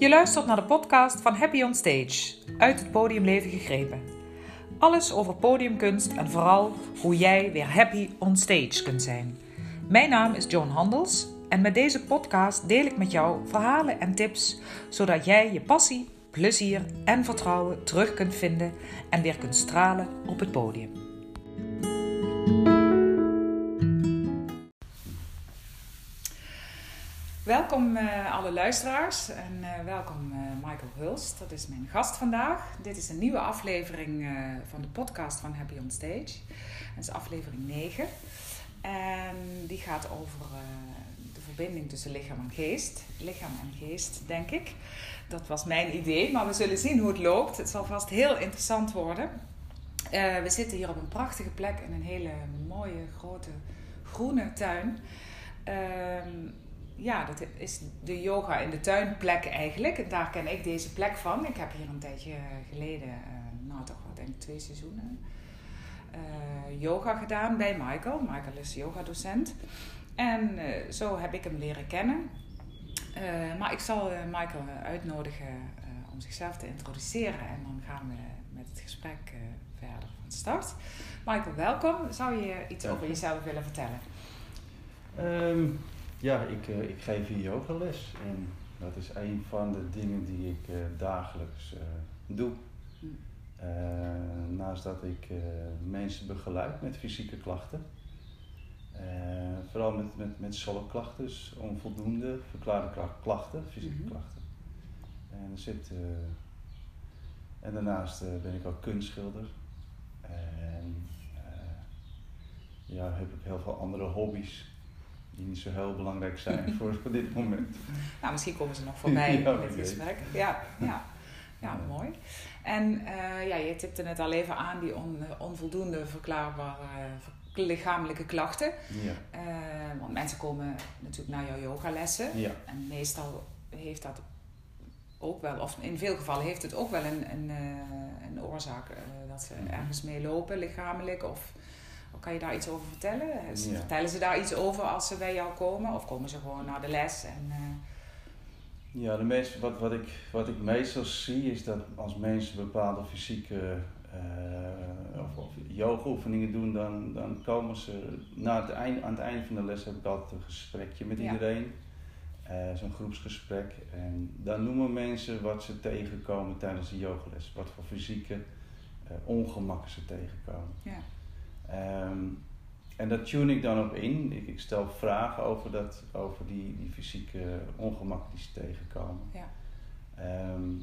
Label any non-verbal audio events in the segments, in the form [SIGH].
Je luistert naar de podcast van Happy on Stage, uit het podiumleven gegrepen. Alles over podiumkunst en vooral hoe jij weer happy on stage kunt zijn. Mijn naam is Joan Handels en met deze podcast deel ik met jou verhalen en tips zodat jij je passie, plezier en vertrouwen terug kunt vinden en weer kunt stralen op het podium. Welkom uh, alle luisteraars en uh, welkom uh, Michael Hulst. Dat is mijn gast vandaag. Dit is een nieuwe aflevering van de podcast van Happy on Stage. Dat is aflevering 9. En die gaat over de verbinding tussen lichaam en geest. Lichaam en geest, denk ik. Dat was mijn idee, maar we zullen zien hoe het loopt. Het zal vast heel interessant worden. we zitten hier op een prachtige plek in een hele mooie, grote, groene tuin. Ehm, ja, dat is de yoga in de tuinplek eigenlijk. En daar ken ik deze plek van. Ik heb hier een tijdje geleden, uh, nou toch wel denk ik twee seizoenen, uh, yoga gedaan bij Michael. Michael is yogadocent. En uh, zo heb ik hem leren kennen. maar ik zal Michael uitnodigen om zichzelf te introduceren. En dan gaan we met het gesprek verder van start. Michael, welkom. Zou je iets over jezelf willen vertellen? Um ja, ik, uh, ik geef hier yogales en dat is een van de dingen die ik uh, dagelijks uh, doe. Hm. naast dat ik mensen begeleid met fysieke klachten, vooral met, met, met dus onvoldoende verklaarde klachten, fysieke mm -hmm. klachten. En, zit, en daarnaast ben ik ook kunstschilder. En ja, heb ik heel veel andere hobby's die niet zo heel belangrijk zijn voor, [LAUGHS] voor dit moment. Nou, misschien komen ze nog voorbij [LAUGHS] ja, in dit gesprek. Ja, [LAUGHS] ja. Ja, mooi. En uh, ja, je tipte net al even aan die on, onvoldoende verklaarbare uh, lichamelijke klachten. Ja. Uh, want mensen komen natuurlijk naar jouw yogalessen. Ja. En meestal heeft dat ook wel, of in veel gevallen heeft het ook wel een, een, een oorzaak dat ze mhm. ergens mee lopen, lichamelijk of kan je daar iets over vertellen? Vertellen ze daar iets over als ze bij jou komen? Of komen ze gewoon naar de les? En, uh... Ja, de meest, wat, wat, ik, wat ik meestal zie is dat als mensen bepaalde fysieke uh, of, of yoga-oefeningen doen, dan, dan komen ze na het eind, aan het einde van de les heb ik altijd een gesprekje met iedereen. Uh, Zo'n groepsgesprek. En dan noemen mensen wat ze tegenkomen tijdens de yogales. Wat voor fysieke ongemakken ze tegenkomen. Ja. Um, en dat tune ik dan op in. Ik, ik, stel vragen over, dat, over die, die fysieke ongemakken die ze tegenkomen. Ja. Um,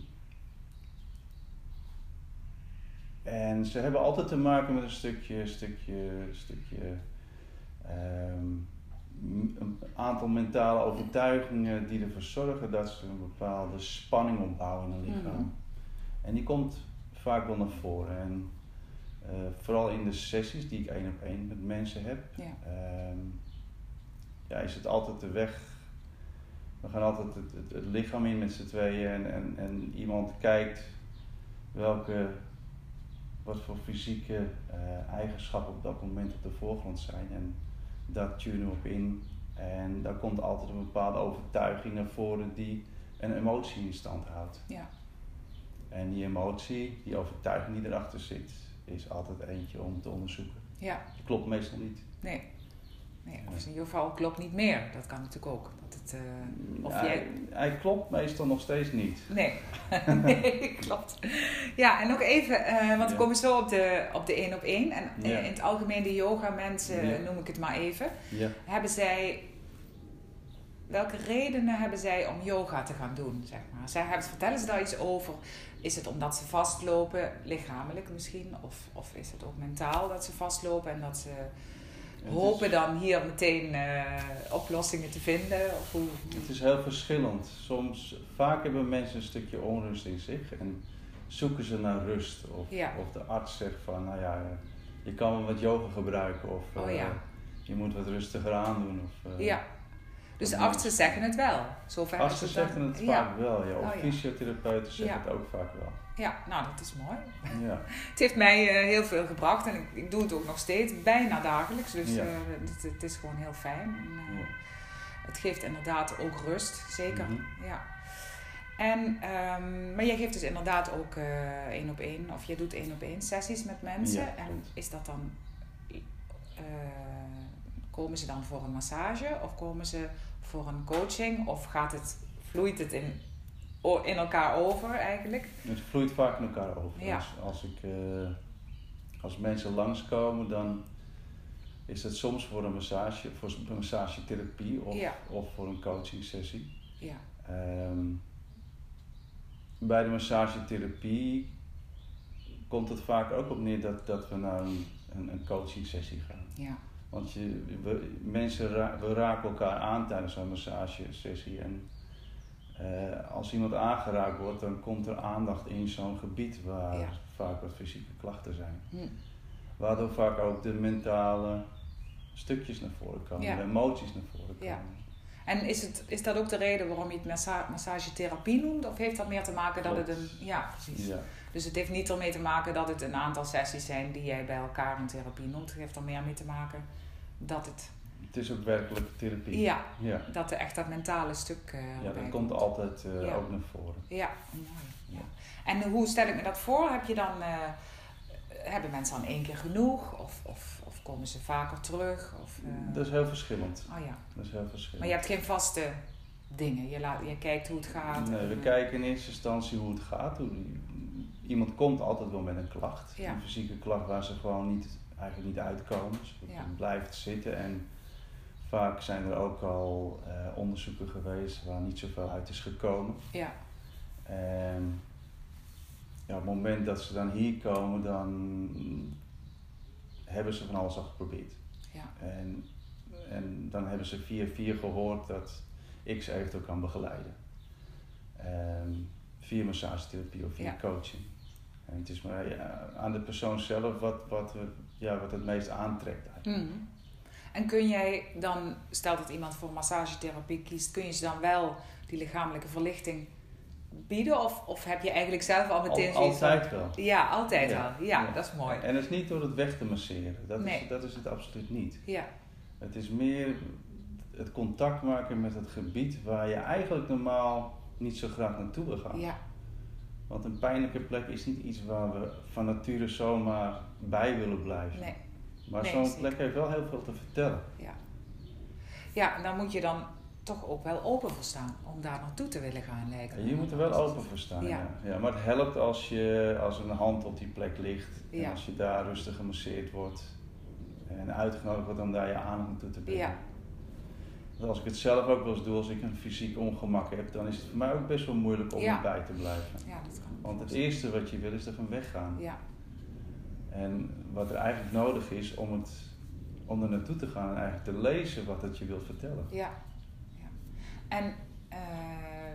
en ze hebben altijd te maken met een stukje, stukje, stukje um, een aantal mentale overtuigingen die ervoor zorgen dat ze een bepaalde spanning opbouwen in hun lichaam. Mm -hmm. En die komt vaak wel naar voren. En eh, vooral in de sessies die ik één op één met mensen heb, ja. Ehm, ja, is het altijd de weg. We gaan altijd het, het, het lichaam in met z'n tweeën en, en, en iemand kijkt welke, wat voor fysieke uh, eigenschappen op dat moment op de voorgrond zijn. En daar tunen we op in. En daar komt altijd een bepaalde overtuiging naar voren die een emotie in stand houdt. Ja. En die emotie, die overtuiging die erachter zit, is altijd eentje om te onderzoeken. Ja. Die klopt meestal niet. Nee. nee of in ieder geval klopt niet meer. Dat kan natuurlijk ook. Dat het, uh, of jij... hij, klopt meestal nog steeds niet. Nee, [LAUGHS] nee klopt. Ja, en nog even, uh, want we komen zo op de, op de één op één. En in het algemeen de yoga mensen, noem ik het maar even. Hebben zij welke redenen hebben zij om yoga te gaan doen? Zeg maar? zij, vertellen ze daar iets over? Is het omdat ze vastlopen, lichamelijk misschien? Of, of is het ook mentaal dat ze vastlopen en dat ze hopen dan hier meteen uh, oplossingen te vinden? Of hoe? Het is heel verschillend. Soms, vaak hebben mensen een stukje onrust in zich en zoeken ze naar rust. Of, of de arts zegt van, nou ja, je kan wel wat yoga gebruiken of oh, ja. uh, je moet wat rustiger aandoen. Of, uh, ja. Dus de artsen zeggen het wel. Zover artsen zeggen het vaak wel, ja. Of oh, fysiotherapeuten zeggen het ook vaak wel. Ja, nou dat is mooi. Ja. [LAUGHS] het heeft mij uh, heel veel gebracht en ik, ik, doe het ook nog steeds, bijna dagelijks. Dus uh, het, het, is gewoon heel fijn. En, uh, het geeft inderdaad ook rust, zeker. Mm -hmm. Ja. En, ehm, maar jij geeft dus inderdaad ook eh, één op één, of je doet één op één sessies met mensen. Ja, en is dat dan, eh, komen ze dan voor een massage of komen ze voor een coaching? Of gaat het, vloeit het in, in elkaar over eigenlijk? Het vloeit vaak in elkaar over. Ja. Dus als, ik, eh, als mensen langskomen, dan is het soms voor een massage, voor een massagetherapie of, Ja. of voor een coaching sessie. Ja, Ehm, bij de massagetherapie komt het vaak ook op neer dat, dat we naar een, een, een coaching sessie gaan. ja, Want je, we, mensen ra- we raken elkaar aan tijdens zo'n massagesessie. En eh, als iemand aangeraakt wordt, dan komt er aandacht in zo'n gebied waar Ja. vaak wat fysieke klachten zijn. Hm. Waardoor vaak ook de mentale stukjes naar voren komen, Ja. de emoties naar voren komen. Ja. En is, het, is dat ook de reden waarom je het massa massagetherapie noemt? Of heeft dat meer te maken dat het een... Ja, precies. Ja. Dus het heeft niet ermee te maken dat het een aantal sessies zijn die jij bij elkaar een therapie noemt. Het heeft er meer mee te maken dat het... Het is ook werkelijk therapie. Ja, Ja, dat er echt dat mentale stuk eh ja dat komt altijd eh, Ja. ook naar voren. Ja, mooi. Ja. En hoe stel ik me dat voor? Heb je dan... eh, hebben mensen dan één keer genoeg? Of, of, of komen ze vaker terug? Of, Dat is heel verschillend. Oh ja. Dat is heel verschillend. Maar je hebt geen vaste dingen. Je, laat, je kijkt hoe het gaat. Nee, we en, kijken in eerste instantie hoe het gaat. Hoe, iemand komt altijd wel met een klacht. Ja. Een fysieke klacht waar ze gewoon niet, eigenlijk niet uitkomen. Dus het Ja. blijft zitten. En vaak zijn er ook al eh, onderzoeken geweest waar niet zoveel uit is gekomen. Ja, En ja, op het moment dat ze dan hier komen, dan hebben ze van alles al geprobeerd. ja, En, en dan hebben ze via via gehoord dat ik ze eventueel kan begeleiden. Ehm, via massagetherapie of via Ja. coaching. En het is maar ja, aan de persoon zelf wat, wat, ja, wat het meest aantrekt eigenlijk. Mhm. En kun jij dan, stel dat iemand voor massagetherapie kiest, kun je ze dan wel die lichamelijke verlichting bieden? Of, of heb je eigenlijk zelf al meteen Al, altijd wel. Ja, altijd Ja, wel. Ja, ja. dat is mooi. En dat is niet door het weg te masseren. Dat, Nee. is, dat is het absoluut niet. Ja, Het is meer het contact maken met het gebied waar je eigenlijk normaal niet zo graag naartoe wil gaan. ja, Want een pijnlijke plek is niet iets waar we van nature zomaar bij willen blijven. nee. Maar Nee, zo'n plek heeft wel heel veel te vertellen. Ja. ja, en dan moet je dan toch ook wel open voor staan om daar naartoe te willen gaan lijken. En je moet er wel open voor staan. Ja. Ja. Ja. maar het helpt als, je, als een hand op die plek ligt. En Ja. als je daar rustig gemasseerd wordt. En uitgenodigd wordt om daar je aandacht naartoe te brengen. Ja. Want als ik het zelf ook wel eens doe, als ik een fysiek ongemak heb, dan is het voor mij ook best wel moeilijk om Ja. erbij te blijven. Ja, dat kan. Want het eerste wat je wil is er van weggaan. Ja, En wat er eigenlijk nodig is om, het, om er naartoe te gaan en eigenlijk te lezen wat het je wil vertellen. ja. ja. En eh,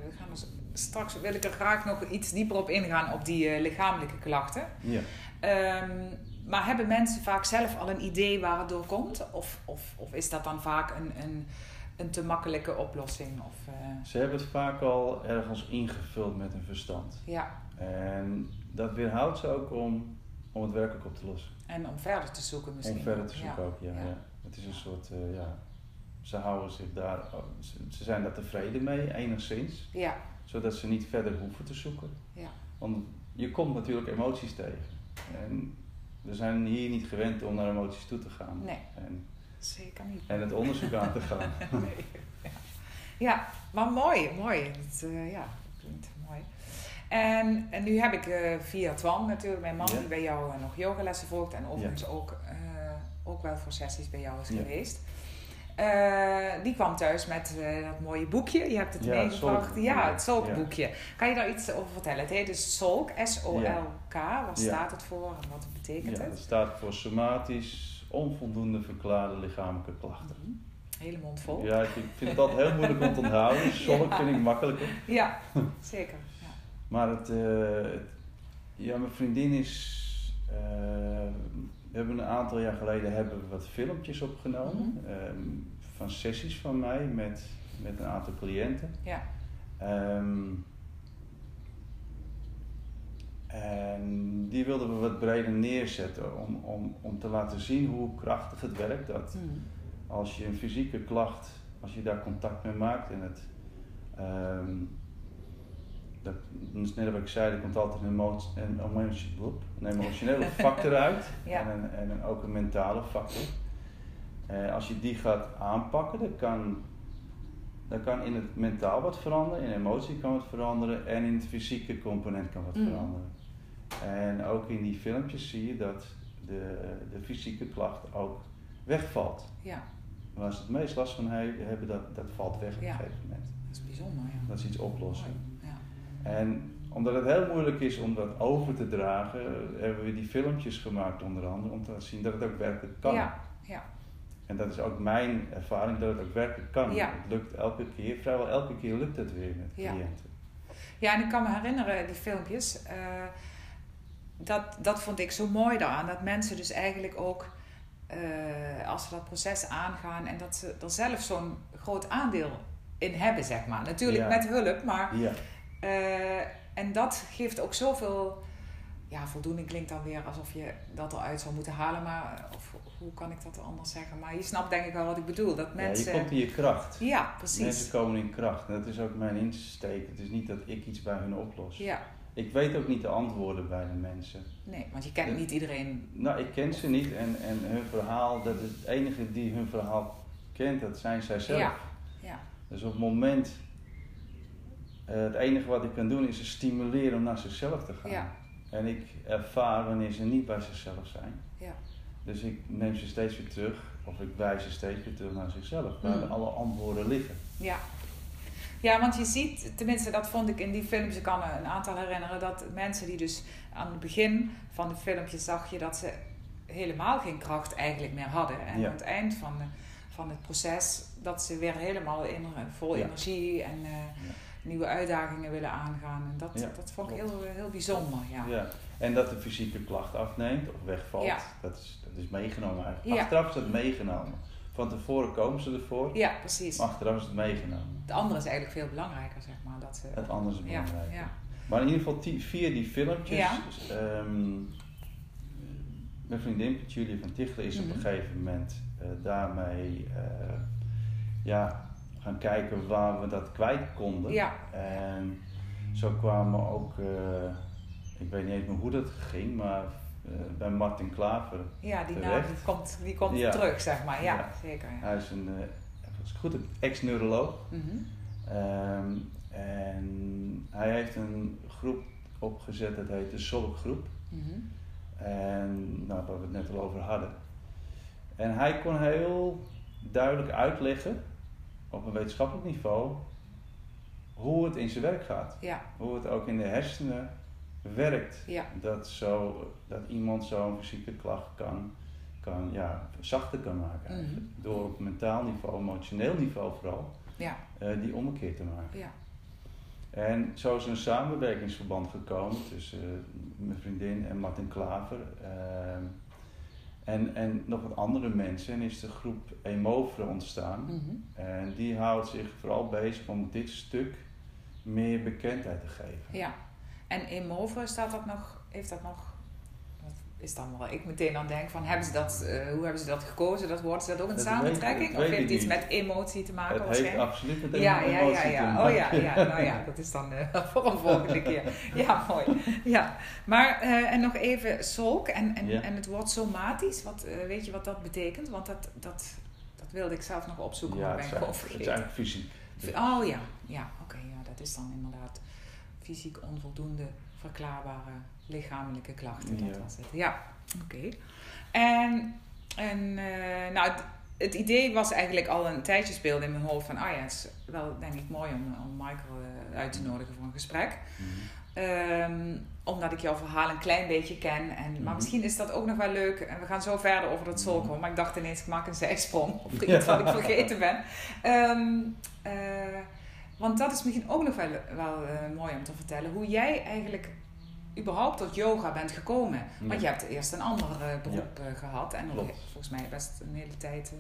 we gaan dus, straks wil ik er graag nog iets dieper op ingaan op die eh, lichamelijke klachten. Ja. Ehm, maar hebben mensen vaak zelf al een idee waar het door komt? Of, of, of is dat dan vaak een, een, een te makkelijke oplossing? Of, eh, Ze hebben het vaak al ergens ingevuld met hun verstand. ja, En dat weerhoudt ze ook om, om het werkelijk op te lossen. en om verder te zoeken misschien. Om verder te zoeken Ja. ook, ja, ja. ja. Het is een soort, eh, ja, ze houden zich daar, ze, ze zijn daar tevreden mee, enigszins. Ja, Zodat ze niet verder hoeven te zoeken. ja, Want je komt natuurlijk emoties tegen. En we zijn hier niet gewend om naar emoties toe te gaan. nee, En, zeker niet. en het onderzoek aan te gaan. [LAUGHS] Nee. Ja. ja, maar mooi, mooi. Het, eh, ja, dat klinkt mooi. En, en nu heb ik eh, via Twan natuurlijk, mijn man, Ja. die bij jou eh, nog yogalessen volgt en overigens ook, ook wel voor sessies bij jou is geweest. Die kwam thuis met dat mooie boekje. Je hebt het Ja, het meegebracht. Solk. Ja, het Solk-boekje. Kan je daar iets over vertellen? Het heet dus Solk, S-O-L-K. Waar staat het voor en wat betekent Ja, het? dat staat voor somatisch onvoldoende verklaarde lichamelijke klachten. Mhm. Hele mond vol. Ja, ik vind altijd heel moeilijk om te onthouden. [LAUGHS] Solk Ja. vind ik makkelijker. Ja, [LAUGHS] zeker. Ja. Maar het, eh, het- ja, mijn vriendin is. eh, we hebben een aantal jaar geleden hebben we wat filmpjes opgenomen. Mhm. ehm, van sessies van mij met, met een aantal cliënten. Ja. Ehm, en die wilden we wat breder neerzetten om, om, om te laten zien hoe krachtig het werkt. Dat Mhm. als je een fysieke klacht, als je daar contact mee maakt en het, ehm, dat, dus net wat ik zei, er komt altijd een, een, emotionele [LAUGHS] factor uit Ja. en, een, en een, ook een mentale factor. Eh, als je die gaat aanpakken, dan kan, dan kan in het mentaal wat veranderen, in de emotie kan wat veranderen en in het fysieke component kan wat Mm. veranderen. En ook in die filmpjes zie je dat de, de fysieke klacht ook wegvalt. Ja, Waar ze het meest last van he- hebben, dat, dat valt weg op Ja. een gegeven moment. dat is bijzonder, ja. Dat is iets oplossen. Ja. En omdat het heel moeilijk is om dat over te dragen, hebben we die filmpjes gemaakt onder andere om te laten zien dat het ook werkelijk kan. Ja, ja. En dat is ook mijn ervaring dat het ook werkelijk kan. Ja. Het lukt elke keer, vrijwel elke keer lukt het weer met cliënten. Ja, en ik kan me herinneren, die filmpjes, eh, dat, dat vond ik zo mooi daaraan. Dat mensen dus eigenlijk ook, eh, als ze dat proces aangaan en dat ze er zelf zo'n groot aandeel in hebben, zeg maar. Natuurlijk Ja. met hulp, maar... Ja, eh, en dat geeft ook zoveel... Ja, voldoening klinkt dan weer alsof je dat eruit zou moeten halen, maar... Of hoe kan ik dat anders zeggen? Maar je snapt denk ik wel wat ik bedoel. Dat ja, mensen... je komt in je kracht. Ja, precies. Mensen komen in kracht. Dat is ook mijn insteek. Het is niet dat ik iets bij hun oplos. Ja, Ik weet ook niet de antwoorden bij de mensen. nee, want je kent niet iedereen. Nou, ik ken ze niet en, en hun verhaal, dat is het enige die hun verhaal kent, dat zijn zij zelf. Ja, ja. Dus op het moment, eh, het enige wat ik kan doen is ze stimuleren om naar zichzelf te gaan. Ja. En ik ervaar wanneer ze niet bij zichzelf zijn. Ja. Dus ik neem ze steeds weer terug, of ik wijs ze steeds weer terug naar zichzelf, waar Mm. alle antwoorden liggen. Ja. Ja, want je ziet, tenminste dat vond ik in die filmpjes, ik kan me een aantal herinneren, dat mensen die dus aan het begin van de filmpjes zag je dat ze helemaal geen kracht eigenlijk meer hadden. En Ja. aan het eind van, de, van het proces, dat ze weer helemaal in, vol Ja. energie en eh, nieuwe uitdagingen willen aangaan. En dat, dat vond ik heel, heel bijzonder, ja. Ja. En dat de fysieke klacht afneemt of wegvalt, Ja. dat, is, dat is meegenomen eigenlijk. Ja. Achteraf is het meegenomen. Van tevoren komen ze ervoor, Ja, precies. maar achteraf is het meegenomen. Het andere is eigenlijk veel belangrijker, zeg maar. Dat ze, Het andere is ja, belangrijk. ja. Maar in ieder geval die, via die filmpjes. Ja. ehm, mijn vriendin Julia van Tichelen is op Mhm. een gegeven moment eh, daarmee eh, ja, gaan kijken waar we dat kwijt konden. Ja. En zo kwamen ook, eh, ik weet niet eens meer hoe dat ging, maar eh, bij Martin Klaver. Ja, die naam die komt, die komt Ja. terug, zeg maar. Ja, Ja. zeker. Ja. Hij is een, eh, als ik goed heb, ex-neuroloog. Mhm. Ehm, en hij heeft een groep opgezet, dat heet de Zolkgroep. Mhm. En nou, waar we het net al over hadden. En hij kon heel duidelijk uitleggen, op een wetenschappelijk niveau, hoe het in zijn werk gaat. Ja, Hoe het ook in de hersenen werkt. ja, Dat, zo, dat iemand zo'n fysieke klacht kan, kan ja, zachter kan maken. Mhm. Door op mentaal niveau, emotioneel niveau vooral, ja, eh, die ommekeer te maken. ja. En zo is een samenwerkingsverband gekomen tussen eh, mijn vriendin en Martin Klaver. ehm, en, en nog wat andere mensen. En is de groep Emovre ontstaan. Mhm. En die houdt zich vooral bezig om dit stuk meer bekendheid te geven. ja. En in staat dat nog, heeft dat nog, is dan waar ik meteen aan denk van, hebben ze dat, eh, hoe hebben ze dat gekozen, dat woord, is dat ook een Dat samentrekking? weet of heeft het iets niet. met emotie te maken het heeft absoluut met Ja, ja, ja, emotie te ja. maken. Oh ja, ja, nou ja, dat is dan eh, [LAUGHS] voor een volgende keer. Ja, mooi. Ja, maar eh, en nog even solk en, en, Ja. en het woord somatisch. Wat, weet je wat dat betekent? Want dat, dat, dat wilde ik zelf nog opzoeken, Ja, maar ben ik gewoon eigenlijk, het is vergeten. eigenlijk fysiek. Oh ja, ja oké. ja, dat is dan inderdaad fysiek onvoldoende verklaarbare lichamelijke klachten. Dat Ja. was het. Ja, oké. En, en eh, nou, het, het idee was eigenlijk al een tijdje speelde in mijn hoofd van, ah ja, het is wel denk ik mooi om, om Michael eh, uit te nodigen voor een gesprek. Mhm. Ehm, omdat ik jouw verhaal een klein beetje ken. En, Maar Mhm. misschien is dat ook nog wel leuk. En we gaan zo verder over dat Mhm. solken. Maar ik dacht ineens, ik maak een zijsprong. [LAUGHS] Of [LAUGHS] iets Ja. wat ik vergeten ben. Ehm, eh, want dat is misschien ook nog wel, wel eh, mooi om te vertellen. Hoe jij eigenlijk überhaupt tot yoga bent gekomen. Want je hebt eerst een ander eh, beroep eh, gehad. En nog volgens mij best een hele tijd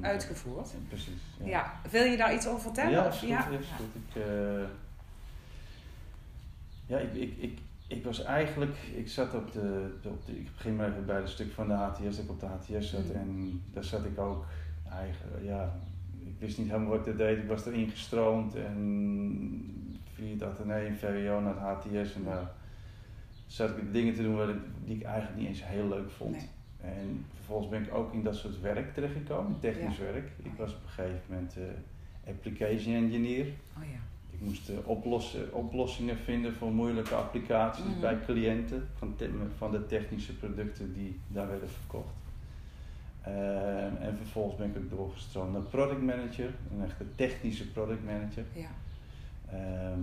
uitgevoerd. Ja, Precies. Ja. wil je daar iets over vertellen? Ja, goed. ja? Ik, ja, ik, ik, ik, ik was eigenlijk, ik zat op de, de- op de, ik begin maar even bij het stuk van de HTS, dat ik op de HTS zat Mm. en daar zat ik ook eigen, ja, ik wist niet helemaal wat ik er deed, ik was erin gestroomd en via het in VWO naar het HTS en daar zat ik dingen te doen die ik eigenlijk niet eens heel leuk vond. Nee. En vervolgens ben ik ook in dat soort werk terechtgekomen, technisch werk. Ik was op een gegeven moment eh, application engineer. Oh ja. Ik moest eh, oplossen, oplossingen vinden voor moeilijke applicaties Mhm. bij cliënten van, te- van de technische producten die daar werden verkocht. Ehm, en vervolgens ben ik ook doorgestroomd naar product manager, een echte technische product manager. Ja. Ehm,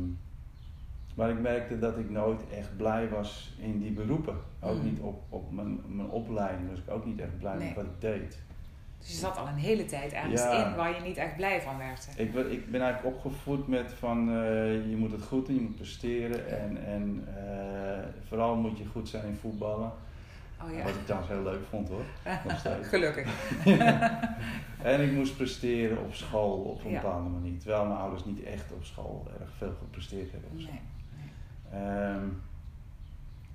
maar ik merkte dat ik nooit echt blij was in die beroepen. Ook Mhm. niet op, op mijn, mijn opleiding was ik ook niet echt blij Nee. met wat ik deed. Dus je zat al een hele tijd ergens Ja. in waar je niet echt blij van werd. hè? Ik, ben- ik ben eigenlijk opgevoed met van eh, je moet het goed doen, je moet presteren en, en eh, vooral moet je goed zijn in voetballen. Oh ja. Wat ik trouwens heel leuk vond hoor. [LAUGHS] Gelukkig. [LAUGHS] En ik moest presteren op school op een Ja. bepaalde manier. Terwijl mijn ouders niet echt op school erg veel gepresteerd hebben. of zo. Nee. Ehm,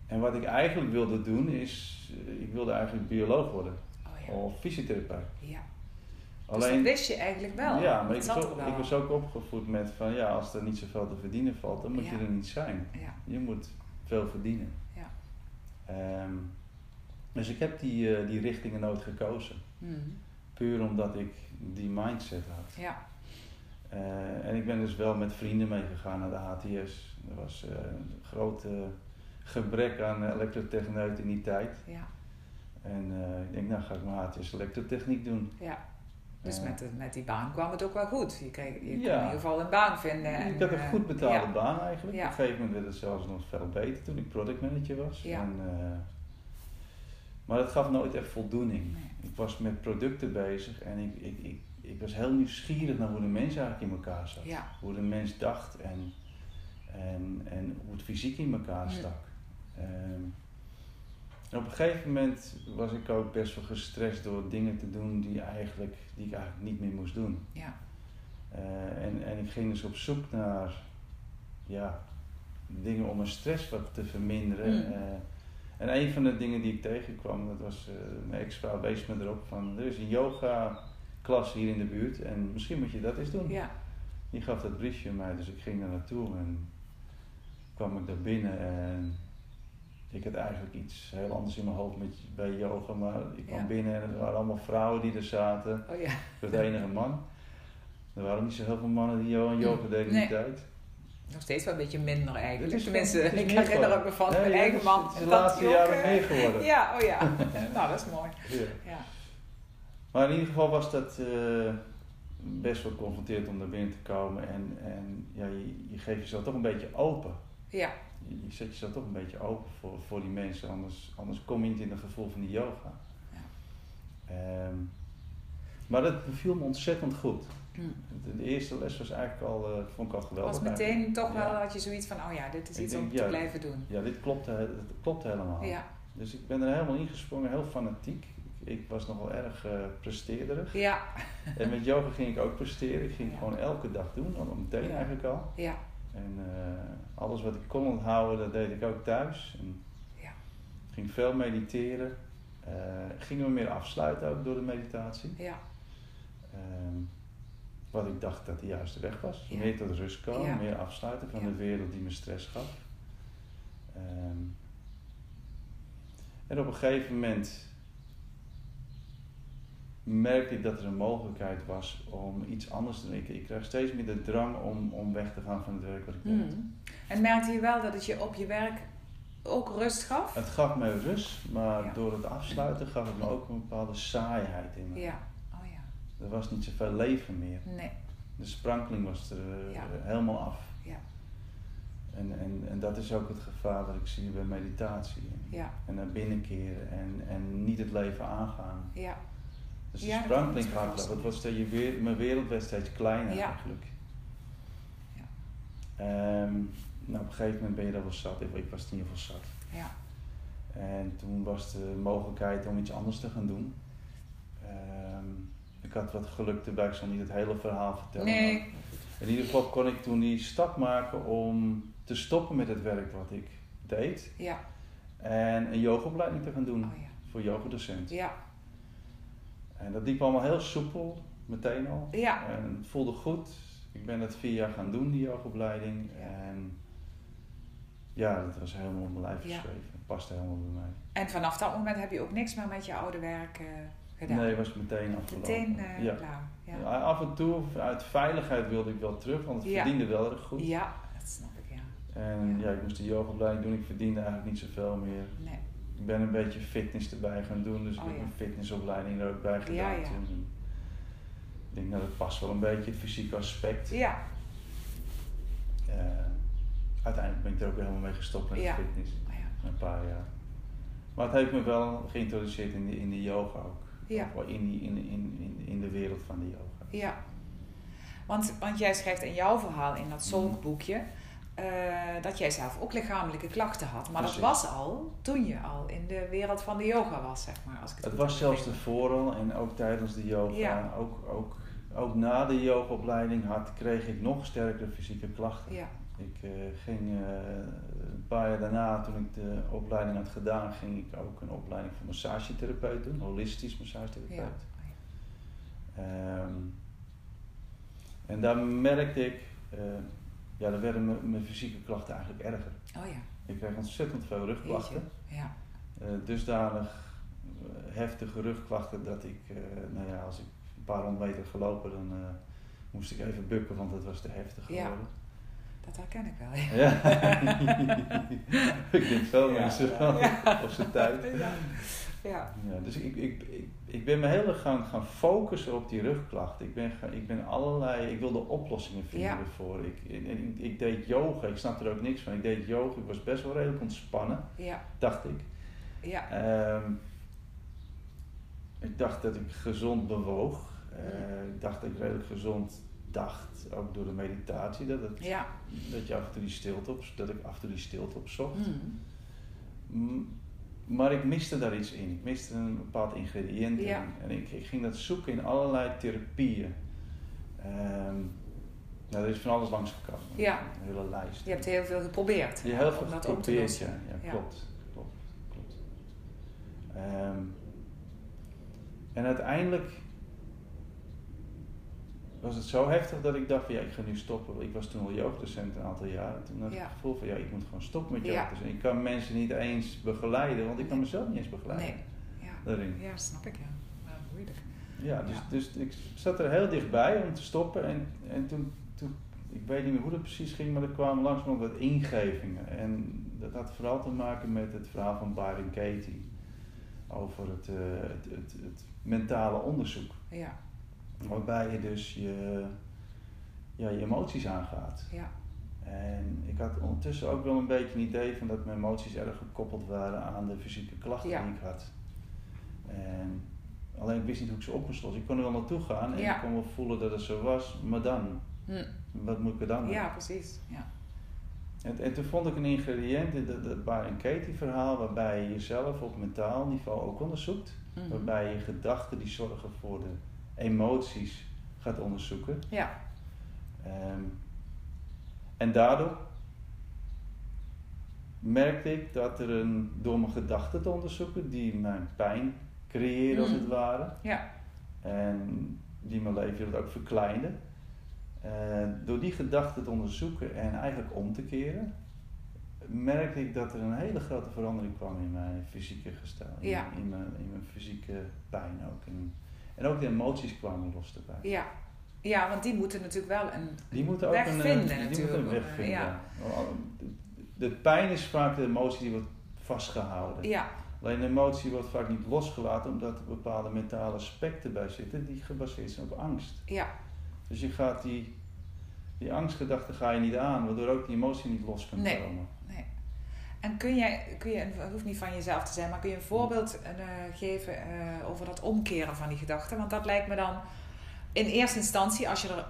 en wat ik eigenlijk wilde doen is, eh, ik wilde eigenlijk bioloog worden Oh of fysiotherapeut. ja. Dus Alleen, dat wist je eigenlijk wel. ja, maar ik was, ook, ik was ook opgevoed met van ja, als er niet zoveel te verdienen valt, dan moet je er niet zijn. Je moet veel verdienen. Ja. Ehm, dus ik heb die, eh, die richtingen nooit gekozen. Mhm. Puur omdat ik die mindset had. Ja. Eh, en ik ben dus wel met vrienden meegegaan naar de HTS. Er was eh, een groot gebrek aan elektrotechneuten in die tijd. Ja. En ik denk, nou ga ik mijn HTS elektrotechniek doen. ja. Dus met, de- met die baan kwam het ook wel goed. Je, kreeg, je kon Ja. in ieder geval een baan vinden. En, ik had een goed betaalde ja. baan eigenlijk. Op een gegeven moment werd het zelfs nog veel beter toen ik productmanager was. Ja. En, maar het gaf nooit echt voldoening. Nee. Ik was met producten bezig en ik, ik, ik, ik was heel nieuwsgierig naar hoe de mens eigenlijk in elkaar zat. Ja. Hoe de mens dacht en, en, en hoe het fysiek in elkaar stak. Ehm, op een gegeven moment was ik ook best wel gestrest door dingen te doen die, eigenlijk, die ik eigenlijk niet meer moest doen. Ja. Eh, en, en ik ging dus op zoek naar ja, dingen om mijn stress wat te verminderen. Mm. Eh, en een van de dingen die ik tegenkwam, dat was eh, mijn ex-vrouw wees me erop van er is een yoga klas hier in de buurt en misschien moet je dat eens doen. Ja. Die gaf dat briefje mij, dus ik ging daar naartoe en kwam ik daar binnen en ik had eigenlijk iets heel anders in mijn hoofd met, bij yoga, maar ik kwam Ja. binnen en er waren allemaal vrouwen die er zaten. Oh ja. Ik was de enige man. Er waren niet zo heel veel mannen die yo- yoga deden in die tijd. Nog steeds wel een beetje minder eigenlijk. Het is Tenminste, wel- het is ik herinner me van mijn eigen man. Het is de laatste ook, jaren eh, meer geworden. [LAUGHS] Ja, oh ja. [LAUGHS] nou, dat is mooi. Ja. Ja. Maar in ieder geval was dat eh, best wel confronterend om daar binnen te komen. En, en ja, je, je geeft jezelf toch een beetje open. Ja. Je, je zet jezelf toch een beetje open voor, voor die mensen, anders, anders kom je niet in het gevoel van die yoga. Ja. Ehm, maar dat beviel me ontzettend goed. Hm. De, de eerste les was eigenlijk al, eh, vond ik al geweldig. Was meteen eigenlijk. toch wel, Ja. had je zoiets van, oh ja, dit is Ik iets denk, om te blijven doen. Ja, dit klopte, het klopte helemaal. Ja. Dus ik ben er helemaal ingesprongen, heel fanatiek. Ik, ik was nogal erg eh presteerderig. Ja. [LAUGHS] En met yoga ging ik ook presteren. Ik ging gewoon elke dag doen, al meteen eigenlijk al. Ja. En eh, alles wat ik kon onthouden, dat deed ik ook thuis. En Ja. ging veel mediteren. Eh ging me meer afsluiten ook door de meditatie. Ja. Ehm, wat ik dacht dat de juiste weg was. Ja. Meer tot rust komen, Ja. meer afsluiten van Ja. de wereld die me stress gaf. Ehm, en op een gegeven moment merkte ik dat er een mogelijkheid was om iets anders te doen. Ik, ik kreeg steeds meer de drang om, om weg te gaan van het werk wat ik deed. Hm. En merkte je wel dat het je op je werk ook rust gaf? Het gaf me rust, maar door het afsluiten gaf het me ook een bepaalde saaiheid in me. Ja. Er was niet zoveel leven meer. Nee. De sprankeling was er eh, Ja. helemaal af. Ja. En, en, en dat is ook het gevaar wat ik zie bij meditatie. Ja. En naar binnen keren en, en niet het leven aangaan. Ja. Dus de Ja, dat sprankeling gaat dat je weer, mijn wereld werd steeds kleiner Ja. eigenlijk. Ja. Ehm, nou, op een gegeven moment ben je dat wel zat. Ik, ik was in ieder geval zat. Ja. En toen was de mogelijkheid om iets anders te gaan doen. Ehm, ik had wat geluk erbij, ik zal niet het hele verhaal vertellen. Nee. In ieder geval kon ik toen die stap maken om te stoppen met het werk wat ik deed. Ja. En een yogaopleiding te gaan doen Oh ja. voor yogadocent. Ja. En dat liep allemaal heel soepel, meteen al. Ja. En het voelde goed. Ik ben dat vier jaar gaan doen, die yogaopleiding. Ja. En ja, dat was helemaal op mijn lijf Ja. geschreven. Dat paste helemaal bij mij. En vanaf dat moment heb je ook niks meer met je oude werk eh, gedaan? Nee, was meteen afgelopen. Meteen eh, ja. Ja. Ja, Af en toe, uit veiligheid wilde ik wel terug, want het Ja. verdiende wel erg goed. ja, dat snap ik, ja. En Ja. ik moest de yogaopleiding doen, ik verdiende eigenlijk niet zoveel meer. Nee. Ik ben een beetje fitness erbij gaan doen, dus ik Oh, heb een fitnessopleiding er ook bij gedaan. Toen. En Ik denk dat het past wel een beetje, het fysieke aspect. Ja, Eh, uiteindelijk ben ik er ook weer helemaal mee gestopt met de fitness. oh ja. Een paar jaar. Maar het heeft me wel geïntroduceerd in de, in de yoga ook. Ja. In, die, in, in, in, in de wereld van de yoga. Ja, want, want jij schrijft in jouw verhaal in dat Solk-boekje eh, dat jij zelf ook lichamelijke klachten had. Maar Precies. dat was al toen je al in de wereld van de yoga was, zeg maar. Als ik het was zelfs al en ook tijdens de yoga. Ja. Ook, ook, ook na de yogaopleiding had, kreeg ik nog sterkere fysieke klachten. Ja, Ik eh, ging eh, een paar jaar daarna, toen ik de opleiding had gedaan, ging ik ook een opleiding voor massagetherapeut doen, holistisch massagetherapeut. ja. Ehm, en daar merkte ik, eh, ja, daar werden mijn- mijn fysieke klachten eigenlijk erger. Oh ja, Ik kreeg ontzettend veel rugklachten. ja. Dusdanig heftige rugklachten dat ik, nou ja, als ik een paar honderd meter gelopen, dan moest ik even bukken, want het was te heftig Ja. Dat herken ik wel. Ja. [LAUGHS] ik denk veel Ja. mensen wel Ja. op zijn tijd. Ja. ja. Ja, dus ik, ik, ik, ik ben me heel erg gaan, gaan focussen op die rugklachten. Ik ben, ik ben allerlei, ik wilde oplossingen vinden Ja. ervoor. Ik, ik, ik, ik deed yoga, ik snapte er ook niks van. Ik deed yoga, ik was best wel redelijk ontspannen, Ja, dacht ik. ja, Ehm, ik dacht dat ik gezond bewoog. Eh, ik dacht dat ik redelijk gezond dacht, ook door de meditatie. Dat, het, ja. dat, je toe die stilte op, dat ik toe die stilte opzocht. Mm. M- Maar ik miste daar iets in. Ik miste een bepaald ingrediënt. Ja. in. En ik, ik ging dat zoeken in allerlei therapieën. Ehm, nou, er is van alles langsgekomen. Ja. Een hele lijst. Je hebt heel veel geprobeerd Je heel veel op geprobeerd, ja, Ja. Klopt, klopt, klopt. Ehm, en uiteindelijk was het zo heftig dat ik dacht van ja, ik ga nu stoppen. Ik was toen al jeugddocent een aantal jaren. Toen had ik Ja. het gevoel van ja, ik moet gewoon stoppen met Ja. jeugddocent. Ik kan mensen niet eens begeleiden, want ik kan mezelf niet eens begeleiden. Nee, ja. Daarin. Ja, snap ik, ja. Maar moeilijk. Ja, dus, Ja. dus ik zat er heel dichtbij om te stoppen. En, en toen, toen, ik weet niet meer hoe dat precies ging, maar er kwamen langzaam wat ingevingen. En dat had vooral te maken met het verhaal van Byron Katie. Over het, eh, het, het, het mentale onderzoek. Ja, Waarbij je dus je, ja, je emoties aangaat. ja, En ik had ondertussen ook wel een beetje een idee van dat mijn emoties erg gekoppeld waren aan de fysieke klachten Ja. die ik had. En alleen ik wist niet hoe ik ze op moest lossen. Ik kon er wel naartoe gaan en Ja. ik kon wel voelen dat het zo was, maar dan, Hm. wat moet ik er dan mee? ja precies. Ja. En, en toen vond ik een ingrediënt in dat, dat Byron Katie verhaal waarbij je jezelf op mentaal niveau ook onderzoekt. Mhm. Waarbij je gedachten die zorgen voor de emoties gaat onderzoeken. Ja, Ehm, en daardoor merkte ik dat er een, door mijn gedachten te onderzoeken, die mijn pijn creëerde als Mm. het ware, ja, en die mijn leven ook verkleinde, eh, door die gedachten te onderzoeken en eigenlijk om te keren, merkte ik dat er een hele grote verandering kwam in mijn fysieke gestel, in, Ja. in, mijn, in mijn fysieke pijn ook. En, en ook de emoties kwamen los erbij. ja. Ja, want die moeten natuurlijk wel een Die moeten ook weg een, eh, vinden die moeten een weg vinden. Ja. ja. De pijn is vaak de emotie die wordt vastgehouden. Ja, Alleen de emotie wordt vaak niet losgelaten omdat er bepaalde mentale aspecten bij zitten die gebaseerd zijn op angst. ja, Dus je gaat die, die angstgedachte ga je niet aan, waardoor ook die emotie niet los kan Nee. komen. En kun jij, kun je, het hoeft niet van jezelf te zijn, maar kun je een voorbeeld eh, geven eh, over dat omkeren van die gedachten? Want dat lijkt me dan in eerste instantie, als je er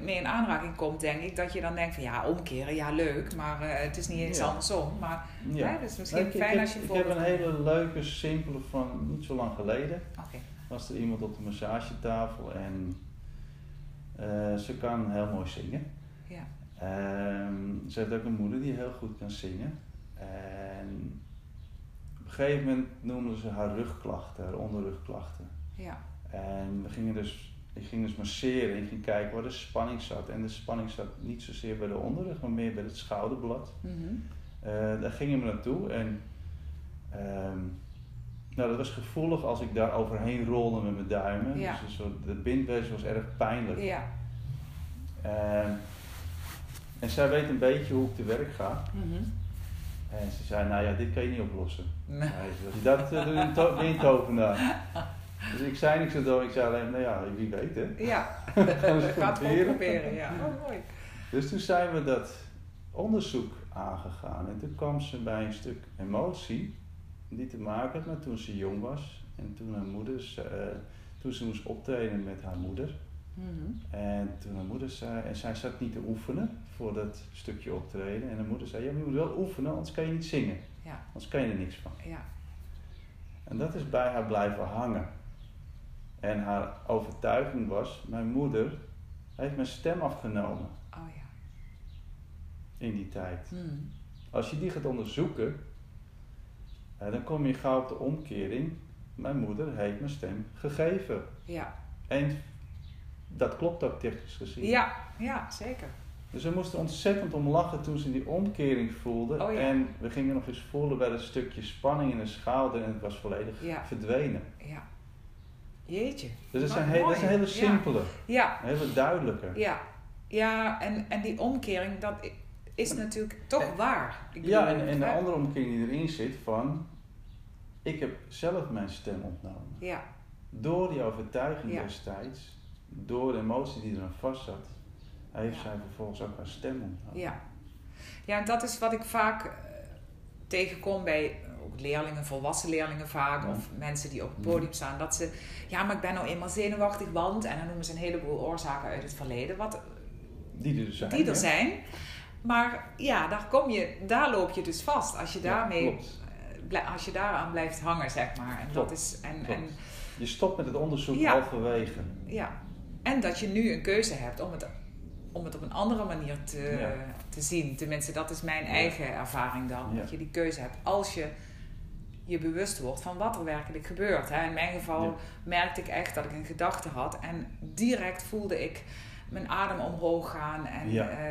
mee in aanraking komt, denk ik, dat je dan denkt van ja, omkeren, ja leuk, maar eh, het is niet eens Ja. andersom. Maar Ja. hè, dus misschien Nou, fijn heb, als je een ik heb voorbeeld een hele leuke, simpele van niet zo lang geleden. Was er iemand op de massagetafel en ze kan heel mooi zingen. ja, Ehm, ze heeft ook een moeder die heel goed kan zingen. En op een gegeven moment noemde ze haar rugklachten, haar onderrugklachten. ja, En we gingen dus ik ging dus masseren. Ik ging kijken waar de spanning zat. En de spanning zat niet zozeer bij de onderrug, maar meer bij het schouderblad. Mhm. Eh, daar gingen we naartoe en ehm, nou, dat was gevoelig als ik daar overheen rolde met mijn duimen. Ja. Dus een soort, de bindweefsel was erg pijnlijk. Ja. Ehm, en zij weet een beetje hoe ik te werk ga. Mhm. En ze zei, nou ja, dit kan je niet oplossen. Nee. Als je dat uh, doet, ben je tovenaar. Dus ik zei niks erdoor. Ik zei alleen, nou ja, wie weet hè. Ja, [LAUGHS] Gaan we gaat gewoon proberen. proberen. Ja. Oh, mooi. Dus toen zijn we dat onderzoek aangegaan. En toen kwam ze bij een stuk emotie die te maken had met toen ze jong was. En toen haar moeder, eh, toen ze moest optreden met haar moeder. Mhm. En toen haar moeder zei, en zij zat niet te oefenen voor dat stukje optreden. En haar moeder zei, ja, je moet wel oefenen, anders kan je niet zingen. Ja. Anders kan je er niks van. Ja. En dat is bij haar blijven hangen. En haar overtuiging was, mijn moeder heeft mijn stem afgenomen Oh ja. in die tijd. Mhm. Als je die gaat onderzoeken, dan kom je gauw op de omkering. Mijn moeder heeft mijn stem gegeven. Ja. En dat klopt ook technisch gezien. Ja. Ja, zeker. Dus we moesten ontzettend om lachen toen ze die omkering voelde. Oh ja. En we gingen nog eens voelen bij dat stukje spanning in de schouder en het was volledig Ja. verdwenen. Ja. Jeetje. Dus dat heel, dat is een hele simpele, Ja. een hele duidelijke. Ja. Ja, en, en die omkering, dat is natuurlijk toch En- waar. Ik Ja, en, en de andere omkering die erin zit van... Ik heb zelf mijn stem ontnomen. Ja. Door die overtuiging Ja. destijds, door de emotie die eraan vast zat, heeft Ja. zij vervolgens ook haar stem. Ja. Ja, en dat is wat ik vaak eh, tegenkom bij ook leerlingen, volwassen leerlingen vaak, Ja. of mensen die op het podium staan, dat ze, ja, maar ik ben nou eenmaal zenuwachtig, want, en dan noemen ze een heleboel oorzaken uit het verleden, wat, Die er dus zijn. die er hè? zijn. Maar ja, daar, kom je, daar loop je dus vast als je daarmee, eh, als je daaraan blijft hangen, zeg maar. En, dat is, en, klopt. en, Je stopt met het onderzoek Ja. halverwege. ja. En dat je nu een keuze hebt om het, om het op een andere manier te, Ja. te zien. Tenminste, dat is mijn eigen ervaring dan. Ja. Dat je die keuze hebt als je je bewust wordt van wat er werkelijk gebeurt. Hè. In mijn geval Ja. merkte ik echt dat ik een gedachte had en direct voelde ik mijn adem omhoog gaan en eh,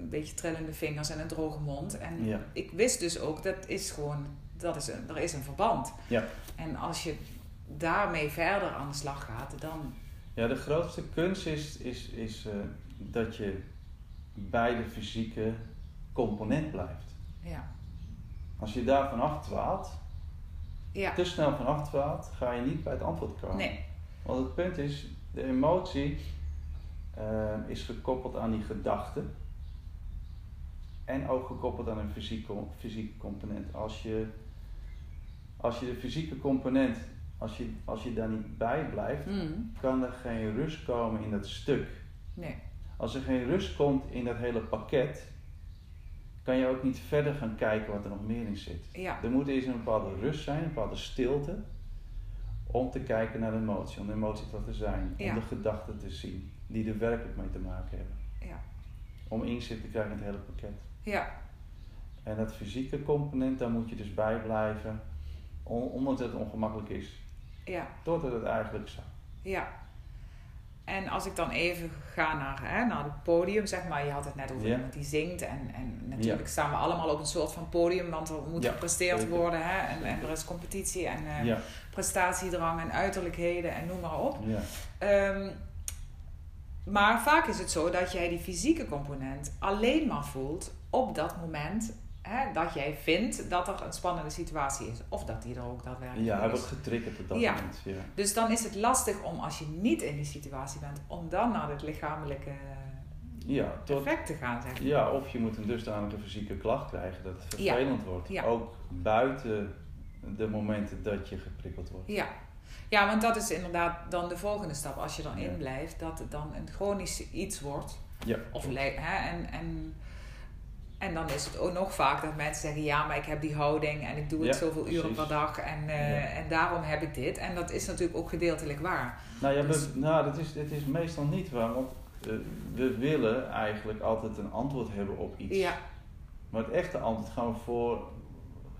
een beetje trillende vingers en een droge mond. En ik wist dus ook, dat is gewoon, dat is een, er is een verband. Ja. En als je daarmee verder aan de slag gaat, dan... Ja, de grootste kunst is, is, is eh, dat je bij de fysieke component blijft. Ja, Als je daar vanaf dwaalt, ja. te snel vanaf dwaalt, ga je niet bij het antwoord komen. nee. Want het punt is, de emotie eh, is gekoppeld aan die gedachte. En ook gekoppeld aan een fysieke, fysieke component. Als je, als je de fysieke component, als je, als je daar niet bij blijft, Mm, kan er geen rust komen in dat stuk. nee. Als er geen rust komt in dat hele pakket, kan je ook niet verder gaan kijken wat er nog meer in zit. Ja, Er moet eerst een bepaalde rust zijn, een bepaalde stilte, om te kijken naar de emotie, om de emotie te laten zijn, Ja. om de gedachten te zien, die er werkelijk mee te maken hebben. ja, Om inzicht te krijgen in het hele pakket. ja. En dat fysieke component, daar moet je dus bij blijven, omdat het ongemakkelijk is, ja. totdat het eigenlijk zou. Ja. En als ik dan even ga naar, hè, naar het podium, zeg maar. Je had het net over Ja. iemand die zingt. En, en natuurlijk staan we allemaal op een soort van podium. Want er moet gepresteerd zeker. worden. Hè, en, en er is competitie en eh, prestatiedrang en uiterlijkheden en noem maar op. ja, Ehm, maar vaak is het zo dat jij die fysieke component alleen maar voelt op dat moment hè, dat jij vindt dat er een spannende situatie is. Of dat die er ook daadwerkelijk ja, hij is. wordt getriggerd op dat Ja. moment. Ja. Dus dan is het lastig om, als je niet in die situatie bent, om dan naar het lichamelijke Ja, tot, effect te gaan, zeg maar. ja, of je moet een dusdanige fysieke klacht krijgen dat het Ja. vervelend wordt. Ook buiten de momenten dat je geprikkeld wordt. Ja. ja, want dat is inderdaad dan de volgende stap. Als je dan in blijft, dat het dan een chronisch iets wordt. Ja, Of, hè, en, en, en dan is het ook nog vaak dat mensen zeggen... ja, maar ik heb die houding en ik doe het Ja, zoveel uren per dag... En, eh, Ja. en daarom heb ik dit. En dat is natuurlijk ook gedeeltelijk waar. Nou ja, Dus- we, nou, dat is, dat is meestal niet waar, want eh, we willen eigenlijk altijd een antwoord hebben op iets. Ja, Maar het echte antwoord gaan we voor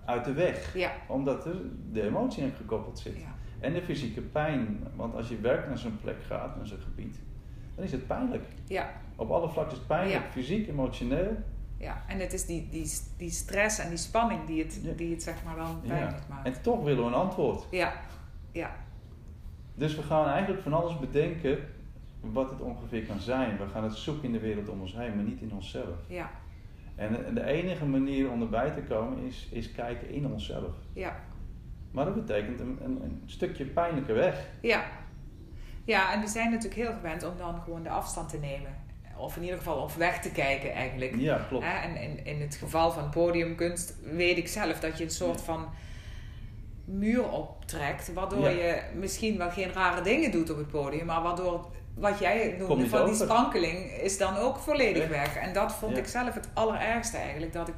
uit de weg, ja, omdat er de emotie aan gekoppeld zit. En de fysieke pijn. Want als je werkt naar zo'n plek gaat, naar zo'n gebied, dan is het pijnlijk. Ja, Op alle vlakken is het pijnlijk. Fysiek, emotioneel. Ja. En het is die, die, die stress en die spanning die het, Ja. die het zeg maar dan Ja. pijnlijk maakt. En toch willen we een antwoord. Ja, ja, Dus we gaan eigenlijk van alles bedenken wat het ongeveer kan zijn. We gaan het zoeken in de wereld om ons heen, maar niet in onszelf. ja, En de enige manier om erbij te komen is, is kijken in onszelf. ja. Maar dat betekent een, een, een stukje pijnlijke weg. Ja. ja, en we zijn natuurlijk heel gewend om dan gewoon de afstand te nemen. Of in ieder geval of weg te kijken eigenlijk. Ja, klopt. En in, in het geval van podiumkunst weet ik zelf dat je een soort Ja. van muur optrekt. Waardoor Ja. je misschien wel geen rare dingen doet op het podium. Maar waardoor wat jij noemde van die sprankeling is dan ook volledig weg. En dat vond Ja. ik zelf het allerergste eigenlijk. Dat ik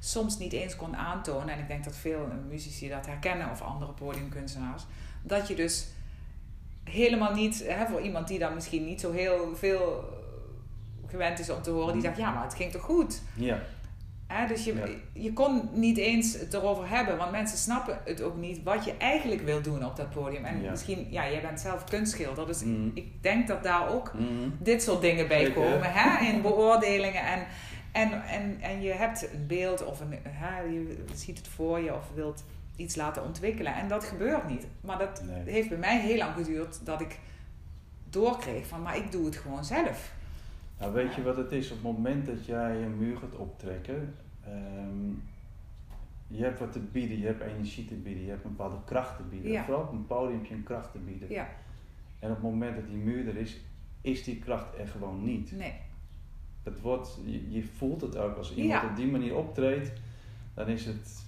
soms niet eens kon aantonen. En ik denk dat veel muzici dat herkennen of andere podiumkunstenaars. Dat je dus helemaal niet, hè, voor iemand die dan misschien niet zo heel veel gewend is om te horen, die Mhm. zegt ja, maar het ging toch goed? Ja, Hè, dus je, Ja. je kon niet eens het erover hebben, want mensen snappen het ook niet wat je eigenlijk wil doen op dat podium. En Ja. misschien, ja, jij bent zelf kunstschilder, dus Mhm. ik denk dat daar ook Mhm. dit soort dingen bij komen, hè, [LAUGHS] in beoordelingen. En, en, en, en je hebt een beeld of een, hè, je ziet het voor je of wilt iets laten ontwikkelen. En dat gebeurt niet. Maar dat Nee. heeft bij mij heel lang geduurd dat ik doorkreeg van, maar ik doe het gewoon zelf. Nou, weet je wat het is? Op het moment dat jij een muur gaat optrekken, ehm, je hebt wat te bieden, je hebt energie te bieden, je hebt een bepaalde kracht te bieden. Ja. Vooral op een podium heb je een kracht te bieden. Ja, En op het moment dat die muur er is, is die kracht er gewoon niet. nee. Het wordt, je, je voelt het ook als iemand Ja. op die manier optreedt, dan is het